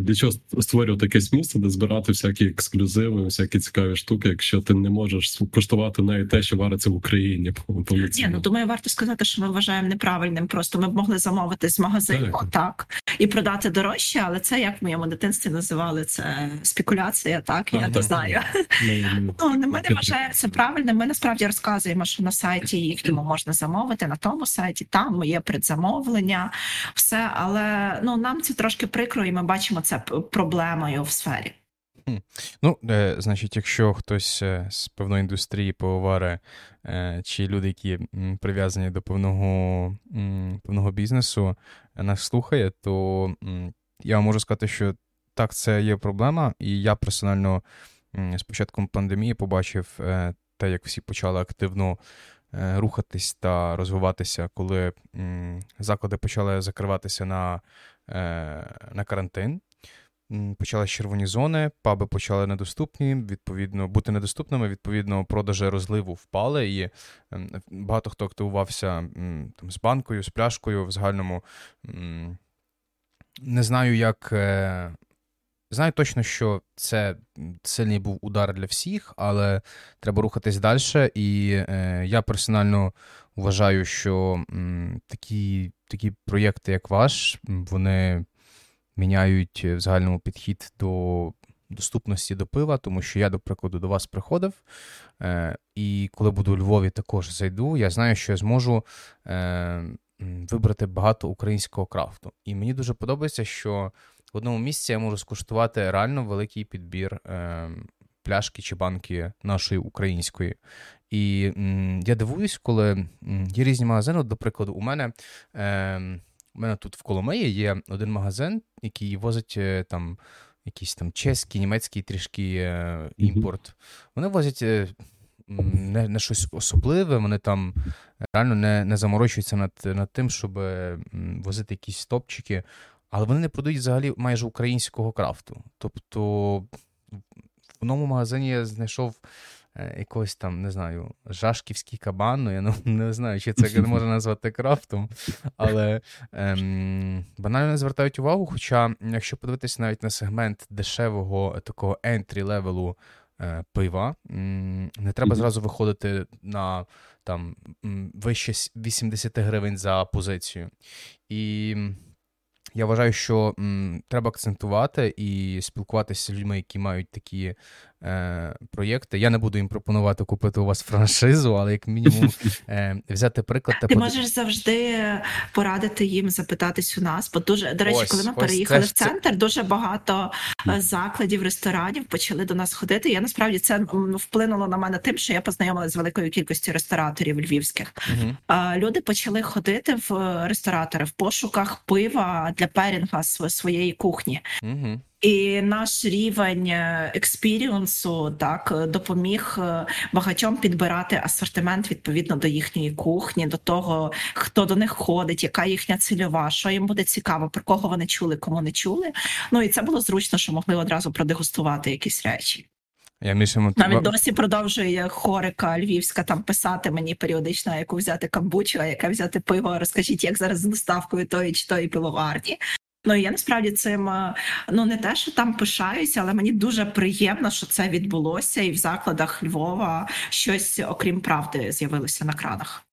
Для чого створювати якесь місце, де збирати всякі ексклюзиви, всякі цікаві штуки, якщо ти не можеш коштувати навіть те, що вариться в Україні?
Ні, ну думаю, варто сказати, що ми вважаємо неправильним. Просто ми б могли замовити з магазину так. так і продати дорожче, але це як в моєму дитинстві називали це спекуляція. Так а, я так, не знаю. Ну ми не вважаємо це правильним. Ми насправді розказуємо, що на сайті їхньому можна замовити на тому сайті. Там є предзамовлення, все, але ну нам це трошки прикро, і ми бачимо це проблемою в сфері.
Ну, е, значить, якщо хтось е, з певної індустрії пивовари, е, чи люди, які прив'язані до певного певного бізнесу, нас слухає, то м, я можу сказати, що так, це є проблема, і я персонально м, з початком пандемії побачив е, те, як всі почали активно е, рухатись та розвиватися, коли заклади почали закриватися на на карантин. Почались червоні зони, паби почали недоступні, відповідно, бути недоступними, відповідно, продажі розливу впали, і багато хто активувався там, з банкою, з пляшкою в загальному. Не знаю, як. Е, знаю точно, що це сильний був удар для всіх, але треба рухатись далі. І е, я персонально вважаю, що м, такі такі проєкти, як ваш, вони міняють в загальному підхід до доступності до пива, тому що я, до прикладу, до вас приходив. Е, І коли буду у Львові, також зайду. Я знаю, що я зможу е, вибрати багато українського крафту. І мені дуже подобається, що в одному місці я можу скуштувати реально великий підбір. Е, Пляшки чи банки нашої української. І м, я дивуюсь, коли є різні магазини. От, До прикладу, у мене е, у мене тут в Коломиї є один магазин, який возить е, там якийсь там чеський, німецький трішки е, імпорт. Вони возять е, не не щось особливе, вони там реально не не заморочуються над над тим, щоб возити якісь топчики, але вони не продають взагалі майже українського крафту. Тобто в одному магазині я знайшов. Е, якогось там, не знаю, жашківський кабан, ну я не, не знаю, чи це не можна назвати крафтом, але ем, банально не звертають увагу. Хоча, якщо подивитися навіть на сегмент дешевого такого ентрі-левелу е, пива, м, не треба зразу виходити на там вище 80 гривень за позицію. І я вважаю, що м, треба акцентувати і спілкуватися з людьми, які мають такі е, проєкти. Я не буду їм пропонувати купити у вас франшизу, але як мінімум е, взяти приклад.
Та Ти под... можеш завжди порадити їм запитатись у нас. Бо дуже до речі, ось, коли ми ось, переїхали це, в центр, це... дуже багато е, закладів, ресторанів почали до нас ходити. Я насправді це вплинуло на мене тим, що я познайомилася з великою кількістю рестораторів львівських. Угу. Люди почали ходити в ресторатори в пошуках пива для pairing а своєї кухні. Угу. І наш рівень е, experience у так допоміг е, багатьом підбирати асортимент відповідно до їхньої кухні, до того, хто до них ходить, яка їхня цільова, що їм буде цікаво, про кого вони чули, кому не чули. Ну і це було зручно, що могли одразу продегустувати якісь речі.
Я мішимо...
Навіть досі продовжує хорика львівська там писати мені періодично, яку взяти камбучу, а яке взяти пиво. Розкажіть, як зараз з доставкою тої чи тої пивоварні. Ну я насправді цим е, ну не те, що там пишаюся, але мені дуже приємно, що це відбулося, і в закладах Львова щось, окрім правди, з'явилося на кранах.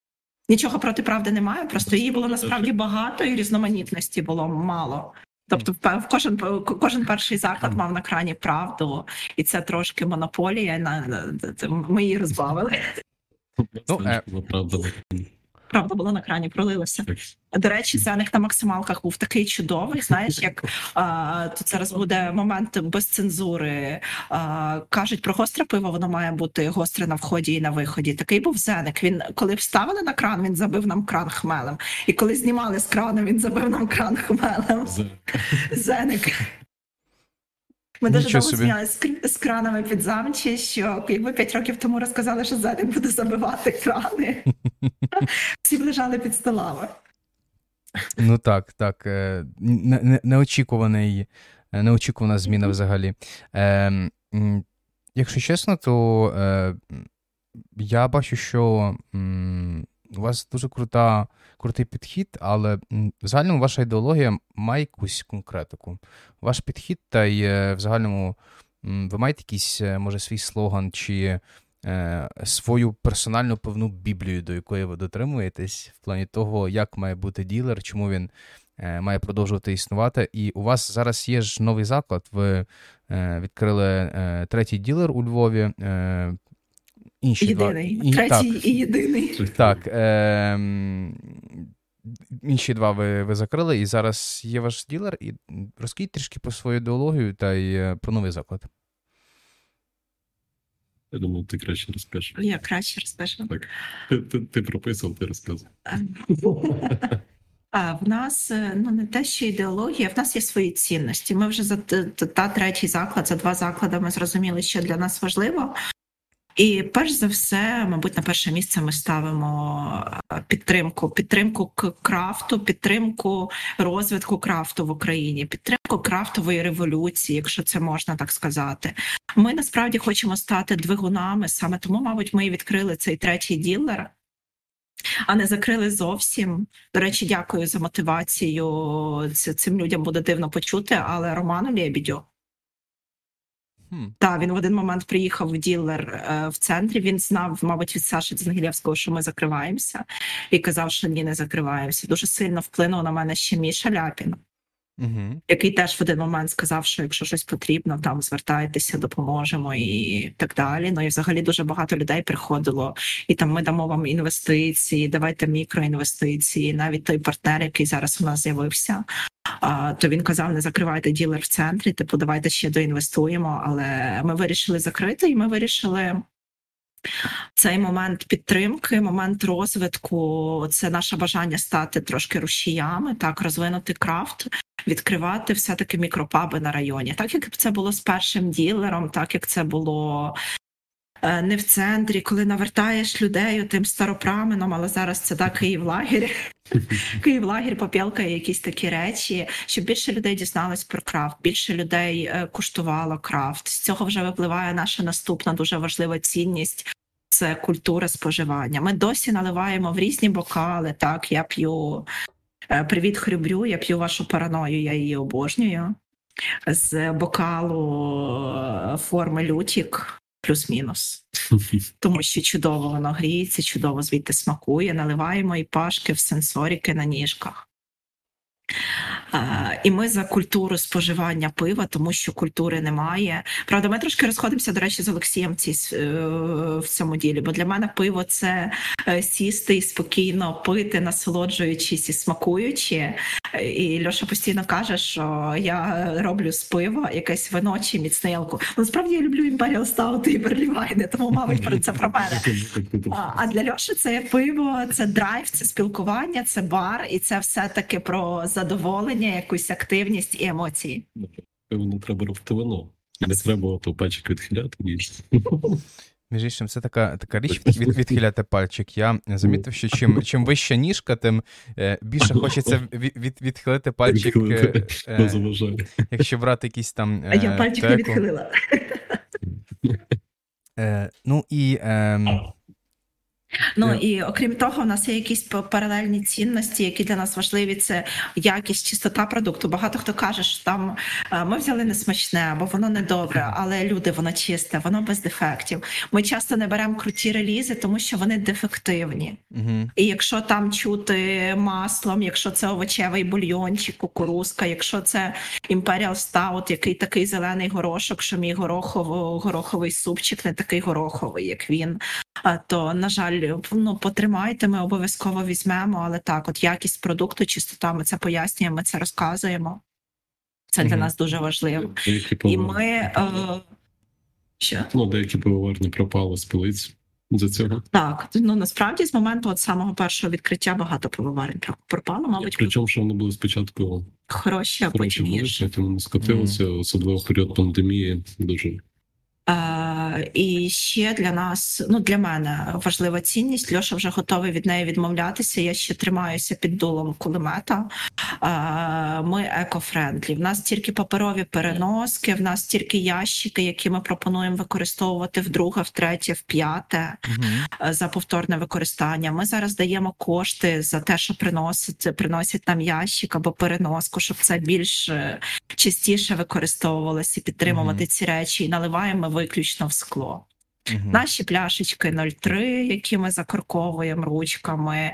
Нічого проти правди немає, просто її було насправді багато, і різноманітності було мало. Тобто, в кожен кожен перший заклад мав на крані правду, і це трошки монополія. На ми її розбавили.
Ну, е, правда
була на крані, пролилося. До речі, зеник на максималках був такий чудовий. Знаєш, як а, тут зараз буде момент без цензури. А, Кажуть про гостре пиво, воно має бути гостре на вході і на виході. Такий був зеник. Він коли вставили на кран, він забив нам кран хмелем. І коли знімали з крану, він забив нам кран хмелем. Зеник. Ми дуже довго сміялися з кранами під замчі, що якби п'ять років тому розказали, що задень буде забивати крани, всі б лежали під столами.
Ну так, так. Е, неочікуваний, е, неочікувана зміна взагалі. Е, Якщо чесно, то я бачу, що у вас дуже крута, крутий підхід, але в загальному ваша ідеологія має якусь конкретику. Ваш підхід, та й е, в загальному ви маєте якийсь, е, може, свій слоган чи е, свою персональну певну біблію, до якої ви дотримуєтесь, в плані того, як має бути ділер, чому він е, має продовжувати існувати. І у вас зараз є ж новий заклад. Ви відкрили третій ділер у Львові
інші єдиний. два. І, Третій так, і єдиний.
Так. Е, Інші два ви ви закрили, і зараз є ваш ділер. І розкажіть трішки про свою ідеологію та й е, про новий заклад.
Я думаю, ти краще розкажеш.
Я краще розкажу.
Так. Ти ти, ти прописав, ти розказав.
А в нас е, ну не те, що ідеологія, в нас є свої цінності. Ми вже за та третій заклад, за два заклади ми зрозуміли, що для нас важливо. І перш за все, мабуть, на перше місце ми ставимо е, підтримку, підтримку крафту, підтримку розвитку крафту в Україні, підтримку крафтової революції, якщо це можна так сказати. Ми насправді хочемо стати двигунами. Саме тому, мабуть, ми і відкрили цей третій ділер. А не закрили зовсім. До речі, дякую за мотивацію. Цим людям буде дивно почути, але Роману Лєбідю так, він в один момент приїхав в ділер е, в центрі. Він знав, мабуть, від Саші Дзангілєвського, що ми закриваємося, і казав, що ні, не закриваємося. Дуже сильно вплинув на мене ще Міша Ляпін, угу. який теж в один момент сказав, що якщо щось потрібно, там звертайтеся, допоможемо і так далі. Ну і взагалі дуже багато людей приходило, і там ми дамо вам інвестиції, давайте мікроінвестиції. Навіть той партнер, який зараз у нас з'явився то він казав: не закривайте ділер в центрі, типу, давайте ще доінвестуємо. Але ми вирішили закрити, і ми вирішили. Цей момент підтримки, момент розвитку це наше бажання стати трошки рушіями, так розвинути крафт, відкривати все-таки мікропаби на районі, так як це було з першим ділером, так як це було не в центрі, коли навертаєш людей тим старопраменом, але зараз це так Київлагір. Київлагір попілкає якісь такі речі, щоб більше людей дізналось про крафт, більше людей е, куштувало крафт. З цього вже випливає наша наступна дуже важлива цінність. Це культура споживання. Ми досі наливаємо в різні бокали. Так, я п'ю е, привіт, хрюбрю, я п'ю вашу параною, я її обожнюю. З бокалу форми лютік плюс-мінус. Тому що чудово воно гріється, чудово звідти смакує, наливаємо і пашки в сенсоріки на ніжках. І ми за культуру споживання пива, тому що культури немає. Правда, ми трошки розходимося, до речі, з Олексієм е, в цьому ділі, бо для мене пиво це е, сісти і спокійно пити, насолоджуючись і смакуючи. І Льоша постійно каже, що я роблю з пива якесь вино чи міцне ялку. Насправді я люблю імперіал стаути і берлівайни, тому мабуть про це про мене. А для Льоші це пиво, це драйв, це спілкування, це бар, і це все таки про задоволення, якусь активність і емоції.
пиво не треба робити вино. Не треба то пальчик відхиляти.
Між іншим, це така така річ від, відхиляти пальчик. Я замітив, що чим чим вища ніжка, тим е, більше хочеться від, від, відхилити пальчик. Е, е, якщо брати якісь там.
А я пальчик не відхилила.
Ну і. Ем,
Ну е. і окрім того, у нас є якісь паралельні цінності, які для нас важливі. Це якість, чистота продукту. Багато хто каже, що там е, ми взяли несмачне, або воно не добре, але люди, воно чисте, воно без дефектів. Ми часто не беремо круті релізи, тому що вони дефективні. Угу. І якщо там чути маслом, якщо це овочевий бульйончик, кукурузка, якщо це Imperial Stout, який такий зелений горошок, що мій горохово, гороховий супчик не такий гороховий, як він, то на жаль ну потримайте, ми обов'язково візьмемо, але так, от якість продукту, чистота, ми це пояснюємо, ми це розказуємо. Це для нас дуже важливо. І ми е,
що? Ну, деякі пивоварні пропали з полиць за цього.
Так, ну насправді з моменту от самого першого відкриття багато пивоварень пропало, мабуть.
Причому що вони були спочатку
хороші, а потім гірші.
Потім скотилися, mm. особливо в період пандемії, дуже
І ще для нас, ну для мене важлива цінність. Льоша вже готовий від неї відмовлятися. Я ще тримаюся під дулом кулемета. Е, Ми eco-friendly. В нас тільки паперові переноски, в нас тільки ящики, які ми пропонуємо використовувати вдруге, втретє, в п'яте угу. за повторне використання. Ми зараз даємо кошти за те, що приносять приносять нам ящик або переноску, щоб це більш е, частіше використовувалося і підтримувати угу. ці речі. І наливаємо виключно в скло. Угу. Наші пляшечки 0,3, які ми закорковуємо ручками, е,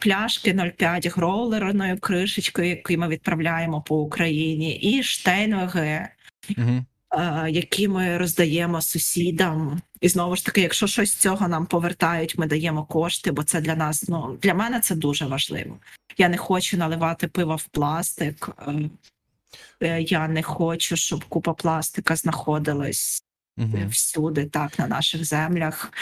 пляшки 0,5 гроулерною кришечкою, які ми відправляємо по Україні, і штейнвеги, угу. е, які ми роздаємо сусідам. І знову ж таки, якщо щось з цього нам повертають, ми даємо кошти, бо це для нас ну для мене це дуже важливо. Я не хочу наливати пиво в пластик. Е, я не хочу, щоб купа пластика знаходилась угу. всюди, так, на наших землях.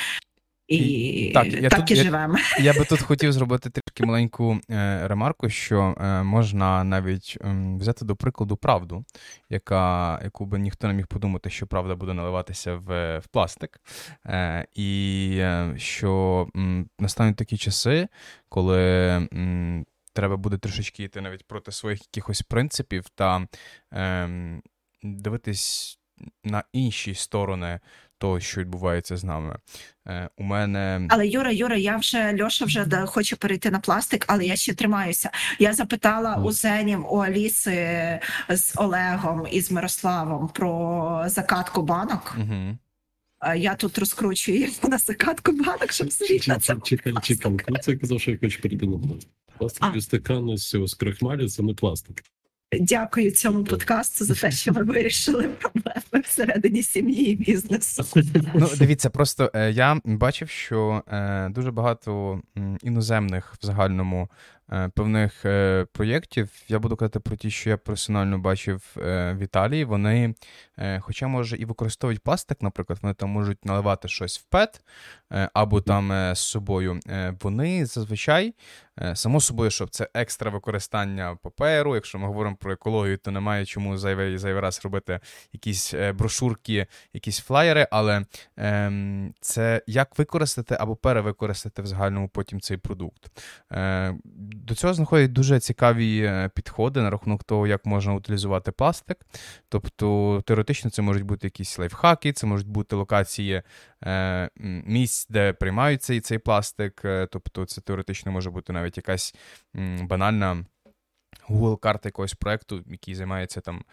І так, я так тут, і живемо.
Я, я би тут хотів зробити трішки маленьку е, ремарку, що е, можна навіть е, взяти до прикладу правду, яка, яку би ніхто не міг подумати, що правда буде наливатися в в пластик. Е, І е, що настануть такі часи, коли. Треба буде трішечки йти навіть проти своїх якихось принципів та ем, дивитись на інші сторони того, що відбувається з нами. Е, У мене.
Але Юра, Юра, я вже Льоша вже да, хочу перейти на пластик, але я ще тримаюся. Я запитала mm. у Зенів, у Аліси з Олегом і з Мирославом про закатку банок. Mm-hmm. Я тут розкручую на закатку банок, щоб собі на це.
Чекай, чекай, це казав, що я хочу перейти на пластик. Пластикові стакани з крахмалі це не пластик.
Дякую цьому подкасту за те, що ми вирішили проблеми всередині сім'ї і бізнесу.
Ну, дивіться, просто е, я бачив, що е, дуже багато іноземних в загальному певних е, проєктів. Я буду казати про ті, що я персонально бачив е, в Італії. Вони, хоча може і використовують пластик, наприклад, вони там можуть наливати щось в пет або там з собою. Вони зазвичай, само собою, щоб це екстра використання паперу. Якщо ми говоримо про екологію, то немає чому зайвий зайвий раз робити якісь брошурки, якісь флаєри, але ем, це як використати або перевикористати в загальному потім цей продукт до цього знаходять дуже цікаві е, підходи на рахунок того, як можна утилізувати пластик. Тобто, теоретично, це можуть бути якісь лайфхаки, це можуть бути локації е, місць, де приймають цей, цей пластик. Е, тобто, це теоретично може бути навіть якась банальна. Google карта якогось проекту, який займається там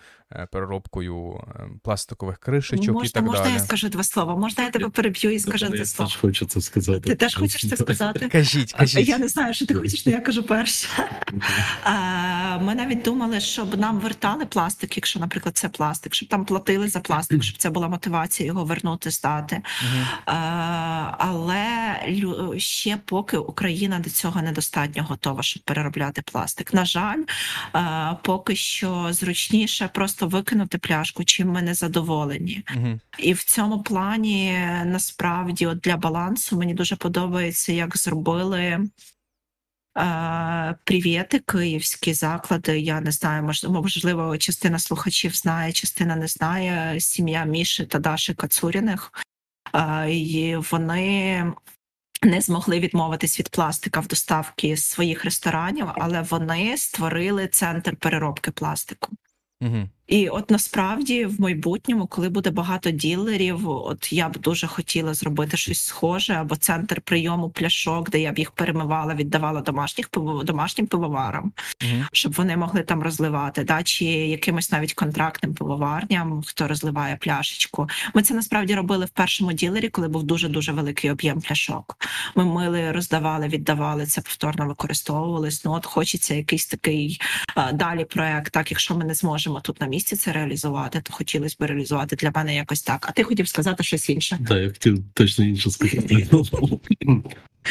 переробкою е, пластикових кришечок
можна,
і так
можна
далі.
Можна я скажу два слова? Можна я тебе переб'ю і скажу
два
слова?
Я теж хочу це сказати.
Ти теж хочеш це сказати?
Кажіть, кажіть.
Я не знаю, що ти хочеш, то я кажу перше. Ми навіть думали, щоб нам вертали пластик, якщо, наприклад, це пластик, щоб там платили за пластик, щоб це була мотивація його вернути, здати. Але ще поки Україна до цього недостатньо готова, щоб переробляти пластик. На жаль, поки що зручніше просто викинути пляшку, чим ми не задоволені. Угу. І в цьому плані насправді от для балансу мені дуже подобається, як зробили Привіти, київські заклади. Я не знаю, можливо, частина слухачів знає, частина не знає. Сім'я Міші та Даші Кацуріних. І вони не змогли відмовитись від пластика в доставці своїх ресторанів, але вони створили центр переробки пластику. Угу. І от насправді в майбутньому, коли буде багато ділерів, от я б дуже хотіла зробити щось схоже або центр прийому пляшок, де я б їх перемивала, віддавала домашніх домашнім пивоварам, mm-hmm. щоб вони могли там розливати, да, чи якимось навіть контрактним пивоварням, хто розливає пляшечку. Ми це насправді робили в першому ділері, коли був дуже дуже великий об'єм пляшок. Ми мили, роздавали, віддавали це повторно використовувались. Ну от хочеться якийсь такий а, далі проект, так якщо ми не зможемо тут на місці це реалізувати, то хотілося б реалізувати для мене якось так. А ти хотів сказати щось інше?
Так, я хотів точно інше сказати.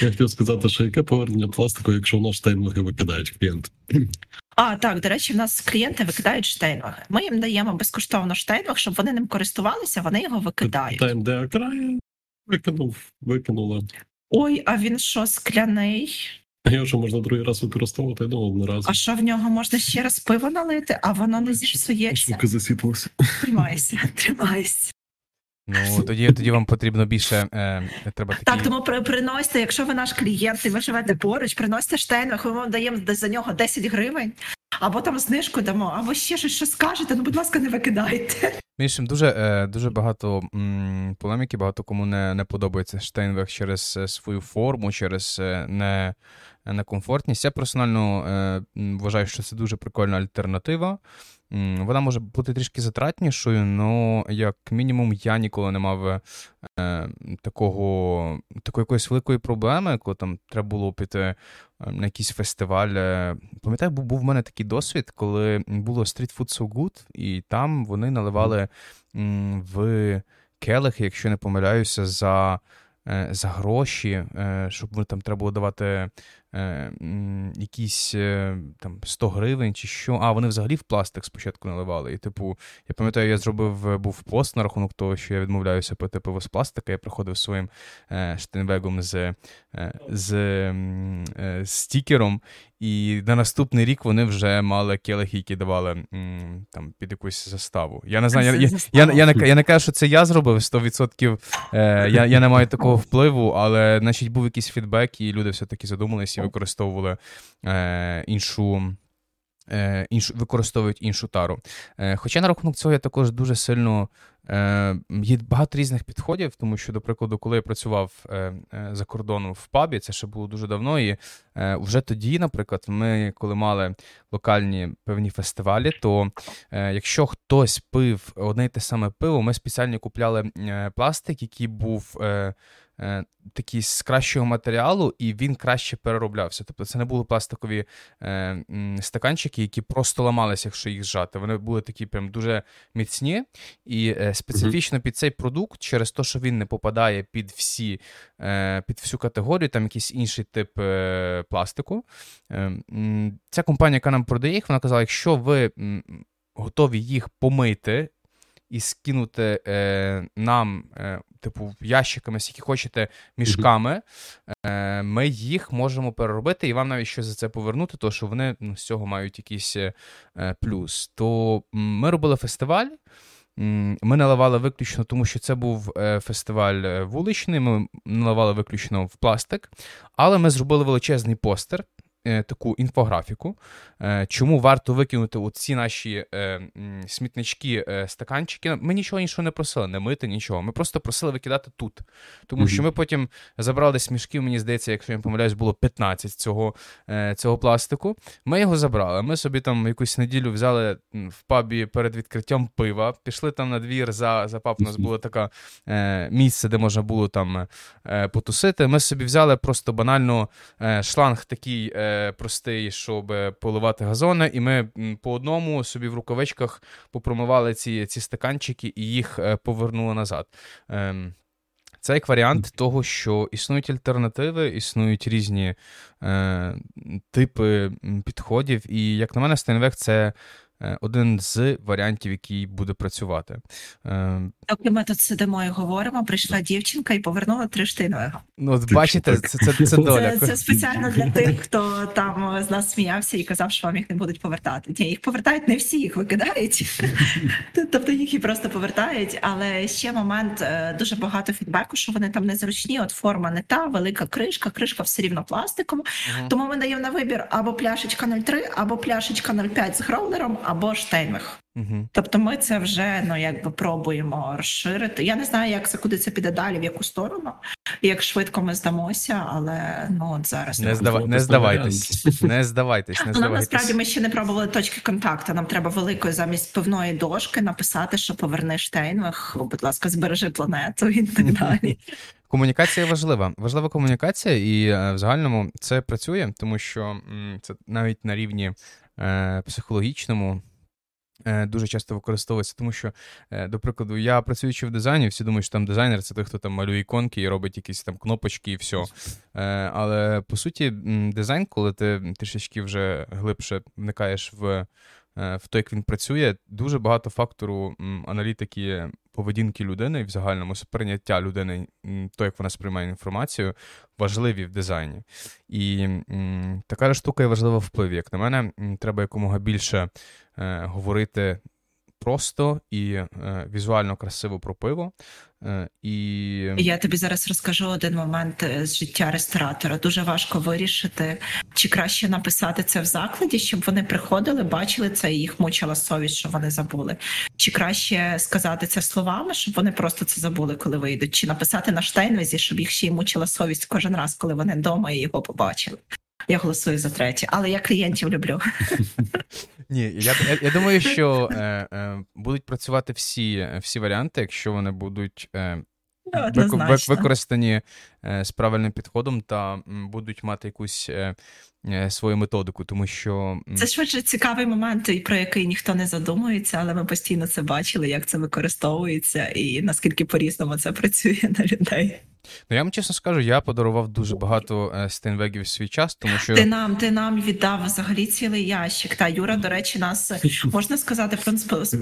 Я хотів сказати, що яке повернення пластику, якщо воно штейнлоги викидають клієнт.
А, так, до речі, в нас клієнти викидають штейнлоги. Ми їм даємо безкоштовно штейнлог, щоб вони ним користувалися, вони його викидають.
Тайм, де окрає, викинув, викинули.
Ой, а він що, скляний?
Його що можна другий раз використовувати, я думав одноразово.
А що в нього можна ще раз пиво налити, а воно не зіпсується?
Штука засіпалася.
Тримайся, тримайся.
Ну тоді тоді вам потрібно більше е, треба такі...
Так, тому при, приносьте, якщо ви наш клієнт і ви живете поруч, приносите штейн, ми вам даємо за нього 10 гривень, або там знижку дамо, або ще щось що скажете. Ну, будь ласка, не викидайте.
Мішим дуже е, дуже багато полеміки, багато кому не не подобається Штейнвег через е, свою форму, через е, не некомфортність. Я персонально вважаю, що це дуже прикольна альтернатива. Вона може бути трішки затратнішою, але як мінімум я ніколи не мав е, такого, такої якоїсь великої проблеми, коли там треба було піти е, на якийсь фестиваль. Е, пам'ятаю, був, був в мене такий досвід, коли було Street Food So Good, і там вони наливали в келихи, якщо не помиляюся, за. Е, за гроші, щоб там треба було давати е, якісь е, там 100 гривень чи що. А, вони взагалі в пластик спочатку наливали. І, типу, я пам'ятаю, я зробив був пост на рахунок того, що я відмовляюся пити пиво з пластика. Я приходив своїм е, штенвегом з е, з е, стікером, і на наступний рік вони вже мали келихи, які давали там під якусь заставу. Я не знаю, я я, я, я, не, я не кажу, що це я зробив 100%. Е, Я я не маю такого впливу, але значить був якийсь фідбек, і люди все-таки задумалися і використовували е, іншу. Е, іншу, використовують іншу тару. Е, хоча на рахунок цього я також дуже сильно е, є багато різних підходів, тому що, до прикладу, коли я працював за кордоном в пабі, це ще було дуже давно. І вже тоді, наприклад, ми, коли мали локальні певні фестивалі, то якщо хтось пив одне й те саме пиво, ми спеціально купляли пластик, який був такий з кращого матеріалу, і він краще перероблявся. Тобто це не були пластикові е, стаканчики, які просто ламалися, якщо їх зжати. Вони були такі прям дуже міцні. І е, специфічно під цей продукт, через те, що він не попадає під всі, е, під всю категорію, там якийсь інший тип е, пластику. Е, ця компанія, яка нам продає їх, вона казала, якщо ви готові їх помити і скинути е, нам, е, типу, ящиками, скільки хочете, мішками, е, ми їх можемо переробити і вам навіть щось за це повернути, тому що вони ну, з цього мають якийсь е, плюс. То ми робили фестиваль. Ми наливали виключно, тому що це був е, фестиваль е, вуличний. Ми наливали виключно в пластик, але ми зробили величезний постер Е, таку інфографіку, е, чому варто викинути ці наші е, смітнички, стаканчики. Ми нічого іншого не просили, не мити нічого. Ми просто просили викидати тут. Тому mm-hmm. що ми потім забрали десь мішків, мені здається, якщо я не помиляюсь, було 15 цього цього пластику. Ми його забрали. Ми собі там якусь неділю взяли в пабі перед відкриттям пива, пішли там на двір за за паб. У нас було таке місце, де можна було там потусити. Ми собі взяли просто банально шланг такий простий, щоб поливати газони, і ми по одному собі в рукавичках попромивали ці ці стаканчики і їх е, повернули назад. Ем, це як варіант того, що існують альтернативи, існують різні е, типи підходів. І, як на мене, Стейнвек це е, один з варіантів, який буде працювати.
Доки ми тут сидимо і говоримо, прийшла дівчинка і повернула три штейнвега.
Ну, от бачите, це це, це доля.
Це, це спеціально для тих, хто там з нас сміявся і казав, що вам їх не будуть повертати. Ні, їх повертають не всі, їх викидають. Тобто їх і просто повертають. Але ще момент дуже багато фідбеку, що вони там незручні. От форма не та велика кришка, кришка все рівно пластиком. Тому ми даємо на вибір або пляшечка 0,3, або пляшечка 0,5 з гроулером, або штейнвех. Uh-huh. Тобто ми це вже ну якби пробуємо розширити. Я не знаю, як це куди це піде далі, в яку сторону, як швидко ми здамося, але ну от зараз
не, здава... не здавайтесь, не здавайтесь. Не
здавайтесь. Нам насправді ми ще не пробували точки контакту. Нам треба великої замість пивної дошки написати, що поверни Штейнвех, будь ласка, збережи планету і так далі.
Комунікація важлива. Важлива комунікація, і е, в загальному це працює, тому що це навіть на рівні психологічному. Е, дуже часто використовується, тому що, до прикладу, я працюючи в дизайні, всі думають, що там дизайнер це той, хто там малює іконки і робить якісь там кнопочки і все. Але по суті, дизайн, коли ти трішечки вже глибше вникаєш в в той, як він працює, дуже багато фактору аналітики поведінки людини в загальному сприйняття людини, то, як вона сприймає інформацію, важливі в дизайні. І така така штука є важлива в впливі. Як на мене, треба якомога більше е, говорити просто і е, візуально красиво про пиво. Е, і
я тобі зараз розкажу один момент е, з життя ресторатора. Дуже важко вирішити, чи краще написати це в закладі, щоб вони приходили, бачили це і їх мучила совість, що вони забули. Чи краще сказати це словами, щоб вони просто це забули, коли вийдуть, чи написати на штейнвезі, щоб їх ще й мучила совість кожен раз, коли вони вдома і його побачили. Я голосую за третє, але я клієнтів люблю.
Ні, я я, я думаю, що е, е, будуть працювати всі всі варіанти, якщо вони будуть е, використані е, з правильним підходом та будуть мати якусь е, е, свою методику, тому що
це швидше цікавий момент, про який ніхто не задумується, але ми постійно це бачили, як це використовується, і наскільки по різному це працює на людей.
Ну, я вам чесно скажу, я подарував дуже багато е, стейнвегів в свій час, тому що
ти нам ти нам віддав взагалі цілий ящик. Та Юра, до речі, нас можна сказати,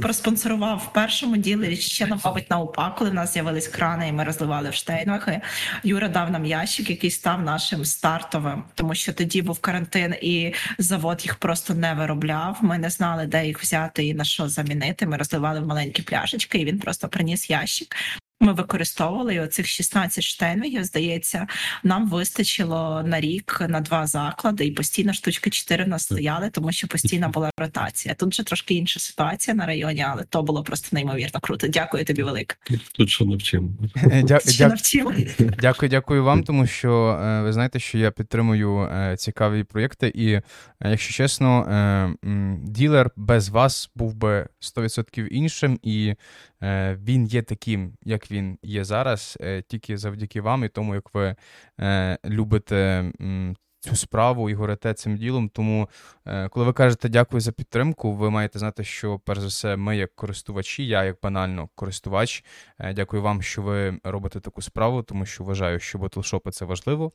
проспонсорував в першому ділері ще мабуть, на УПА, коли в нас з'явились крани, і ми розливали в штейнвеги. Юра дав нам ящик, який став нашим стартовим, тому що тоді був карантин, і завод їх просто не виробляв. Ми не знали, де їх взяти і на що замінити. Ми розливали в маленькі пляшечки, і він просто приніс ящик. Ми використовували і оцих 16 штейнвегів, здається, нам вистачило на рік на два заклади, і постійно штучки 4 в нас стояли, тому що постійно була ротація. Тут вже трошки інша ситуація на районі, але то було просто неймовірно круто. Дякую тобі, велике.
Тут що навчимо.
Дякую, дякую вам, тому що е, ви знаєте, що я підтримую е, цікаві проєкти, і е, якщо чесно, ділер без вас був би 100% іншим і. Е, він є таким, як він є зараз, е, тільки завдяки вам і тому, як ви е, любите цю справу і горите цим ділом. Тому, коли ви кажете дякую за підтримку, ви маєте знати, що перш за все, ми, як користувачі, я як банально користувач, дякую вам, що ви робите таку справу, тому що вважаю, що батлшопи це важливо.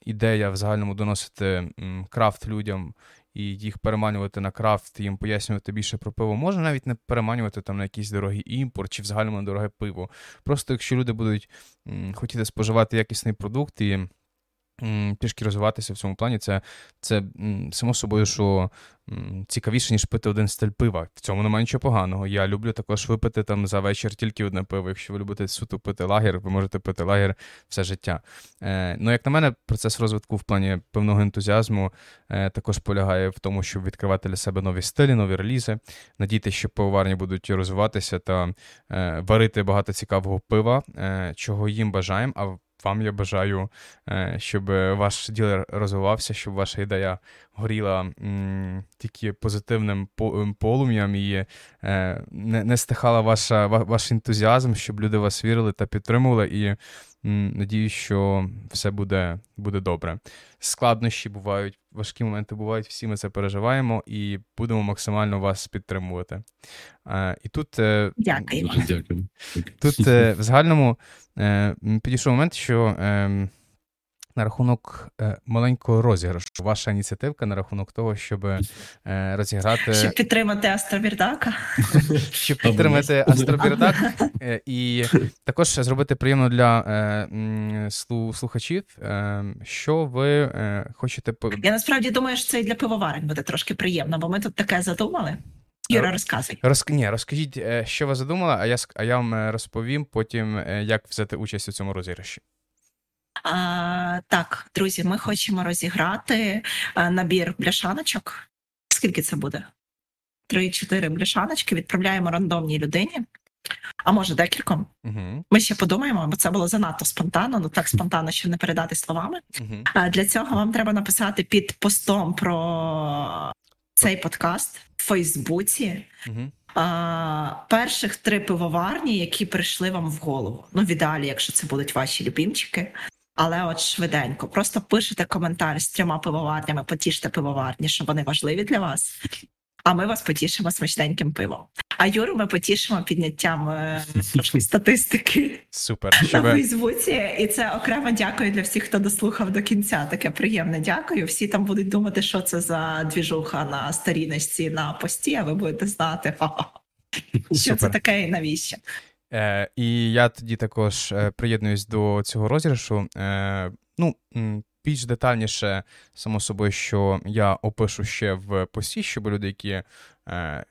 Ідея в загальному доносити крафт людям і їх переманювати на крафт, їм пояснювати більше про пиво. Можна навіть не переманювати там на якийсь дорогий імпорт чи взагалі на дороге пиво. Просто якщо люди будуть хотіти споживати якісний продукт і трішки розвиватися в цьому плані, це це само собою, що цікавіше, ніж пити один стиль пива. В цьому немає нічого поганого. Я люблю також випити там за вечір тільки одне пиво. Якщо ви любите суто пити лагер, ви можете пити лагер все життя. Е, Ну, як на мене, процес розвитку в плані певного ентузіазму е, також полягає в тому, щоб відкривати для себе нові стилі, нові релізи, надійте, що пивоварні будуть розвиватися та е, варити багато цікавого пива, е, чого їм бажаємо. а вам я бажаю, е, щоб ваш ділер розвивався, щоб ваша ідея горіла тільки позитивним полум'ям і е, не стихала ваша, ваш ентузіазм, щоб люди вас вірили та підтримували. І м, надію, що все буде, буде добре. Складнощі бувають, важкі моменти бувають, всі ми це переживаємо і будемо максимально вас підтримувати. Е, і тут
Дякую.
Тут в загальному підійшов момент, що. На рахунок е, маленького розіграшу. Ваша ініціативка на рахунок того, щоб е, розіграти.
Щоб підтримати Астробірдака.
Щоб підтримати Астробірдак е, і також зробити приємно для слухачів, що ви хочете
Я насправді думаю, що це і для пивоварень буде трошки приємно, бо ми тут таке задумали. Юра, розказуй.
Роз... Ні, розкажіть, що ви задумали, а я а я вам розповім потім, як взяти участь у цьому розіграші.
А, Так, друзі, ми хочемо розіграти набір бляшаночок. Скільки це буде? Три-чотири бляшаночки відправляємо рандомній людині, а може декільком. Угу. Ми ще подумаємо, бо це було занадто спонтанно, ну так спонтанно, щоб не передати словами. Угу. А Для цього вам треба написати під постом про цей подкаст в Фейсбуці. Угу. А, Перших три пивоварні, які прийшли вам в голову. Ну, в ідеалі, якщо це будуть ваші любімчики. Але от швиденько, просто пишете коментар з трьома пивоварнями, потіште пивоварні, що вони важливі для вас. А ми вас потішимо смачненьким пивом. А Юру ми потішимо підняттям е, статистики
Супер.
на Фейсбуці. І це окремо дякую для всіх, хто дослухав до кінця. Таке приємне дякую. Всі там будуть думати, що це за двіжуха на старінності на пості, а ви будете знати, що Супер. це таке і навіщо.
Е, І я тоді також е, приєднуюсь до цього розіграшу. Е, Ну, більш детальніше, само собою, що я опишу ще в пості, щоб люди, які е,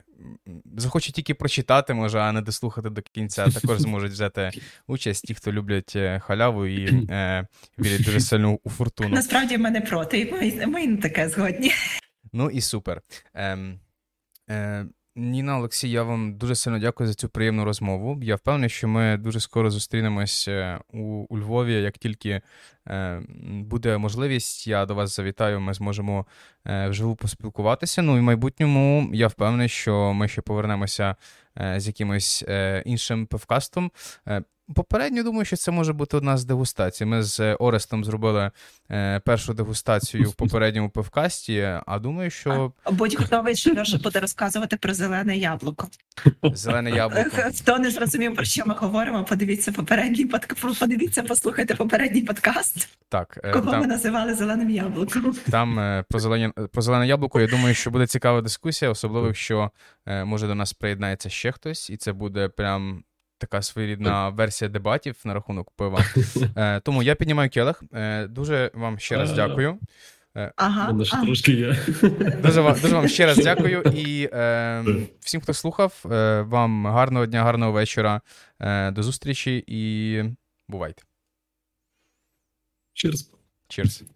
захочуть тільки прочитати, може, а не дослухати до кінця, також зможуть взяти участь ті, хто люблять е, халяву і е, вірять дуже сильно у фортуну.
Насправді ми не проти, і ми, ми не таке згодні.
Ну і супер. Е, е, Ніна Олексій, я вам дуже сильно дякую за цю приємну розмову. Я впевнений, що ми дуже скоро зустрінемось е, у, у Львові. Як тільки е, буде можливість, я до вас завітаю, ми зможемо е, вживу поспілкуватися. Ну і в майбутньому я впевнений, що ми ще повернемося е, з якимось е, іншим певкастом. Е, Попередньо думаю, що це може бути одна з дегустацій. Ми з Орестом зробили е, першу дегустацію в попередньому пивкасті, а думаю, що.
Будь готовий, що Льоша буде розказувати про зелене яблуко.
Зелене яблуко.
Хто не зрозумів, про що ми говоримо, подивіться попередній подкаст, подивіться, послухайте попередній подкаст.
Так,
е, Кого там... ми називали зеленим яблуком.
Там е, про зелені... про зелене яблуко, я думаю, що буде цікава дискусія, особливо якщо е, може до нас приєднається ще хтось, і це буде прям така своєрідна версія дебатів на рахунок пива. Е, Тому я піднімаю келих. Е, Дуже вам ще раз дякую.
Е, ага,
трошки є.
Дуже вам дуже вам ще раз дякую. І е, всім, хто слухав, е, вам гарного дня, гарного вечора. Е, До зустрічі і бувайте.
Cheers.
Cheers.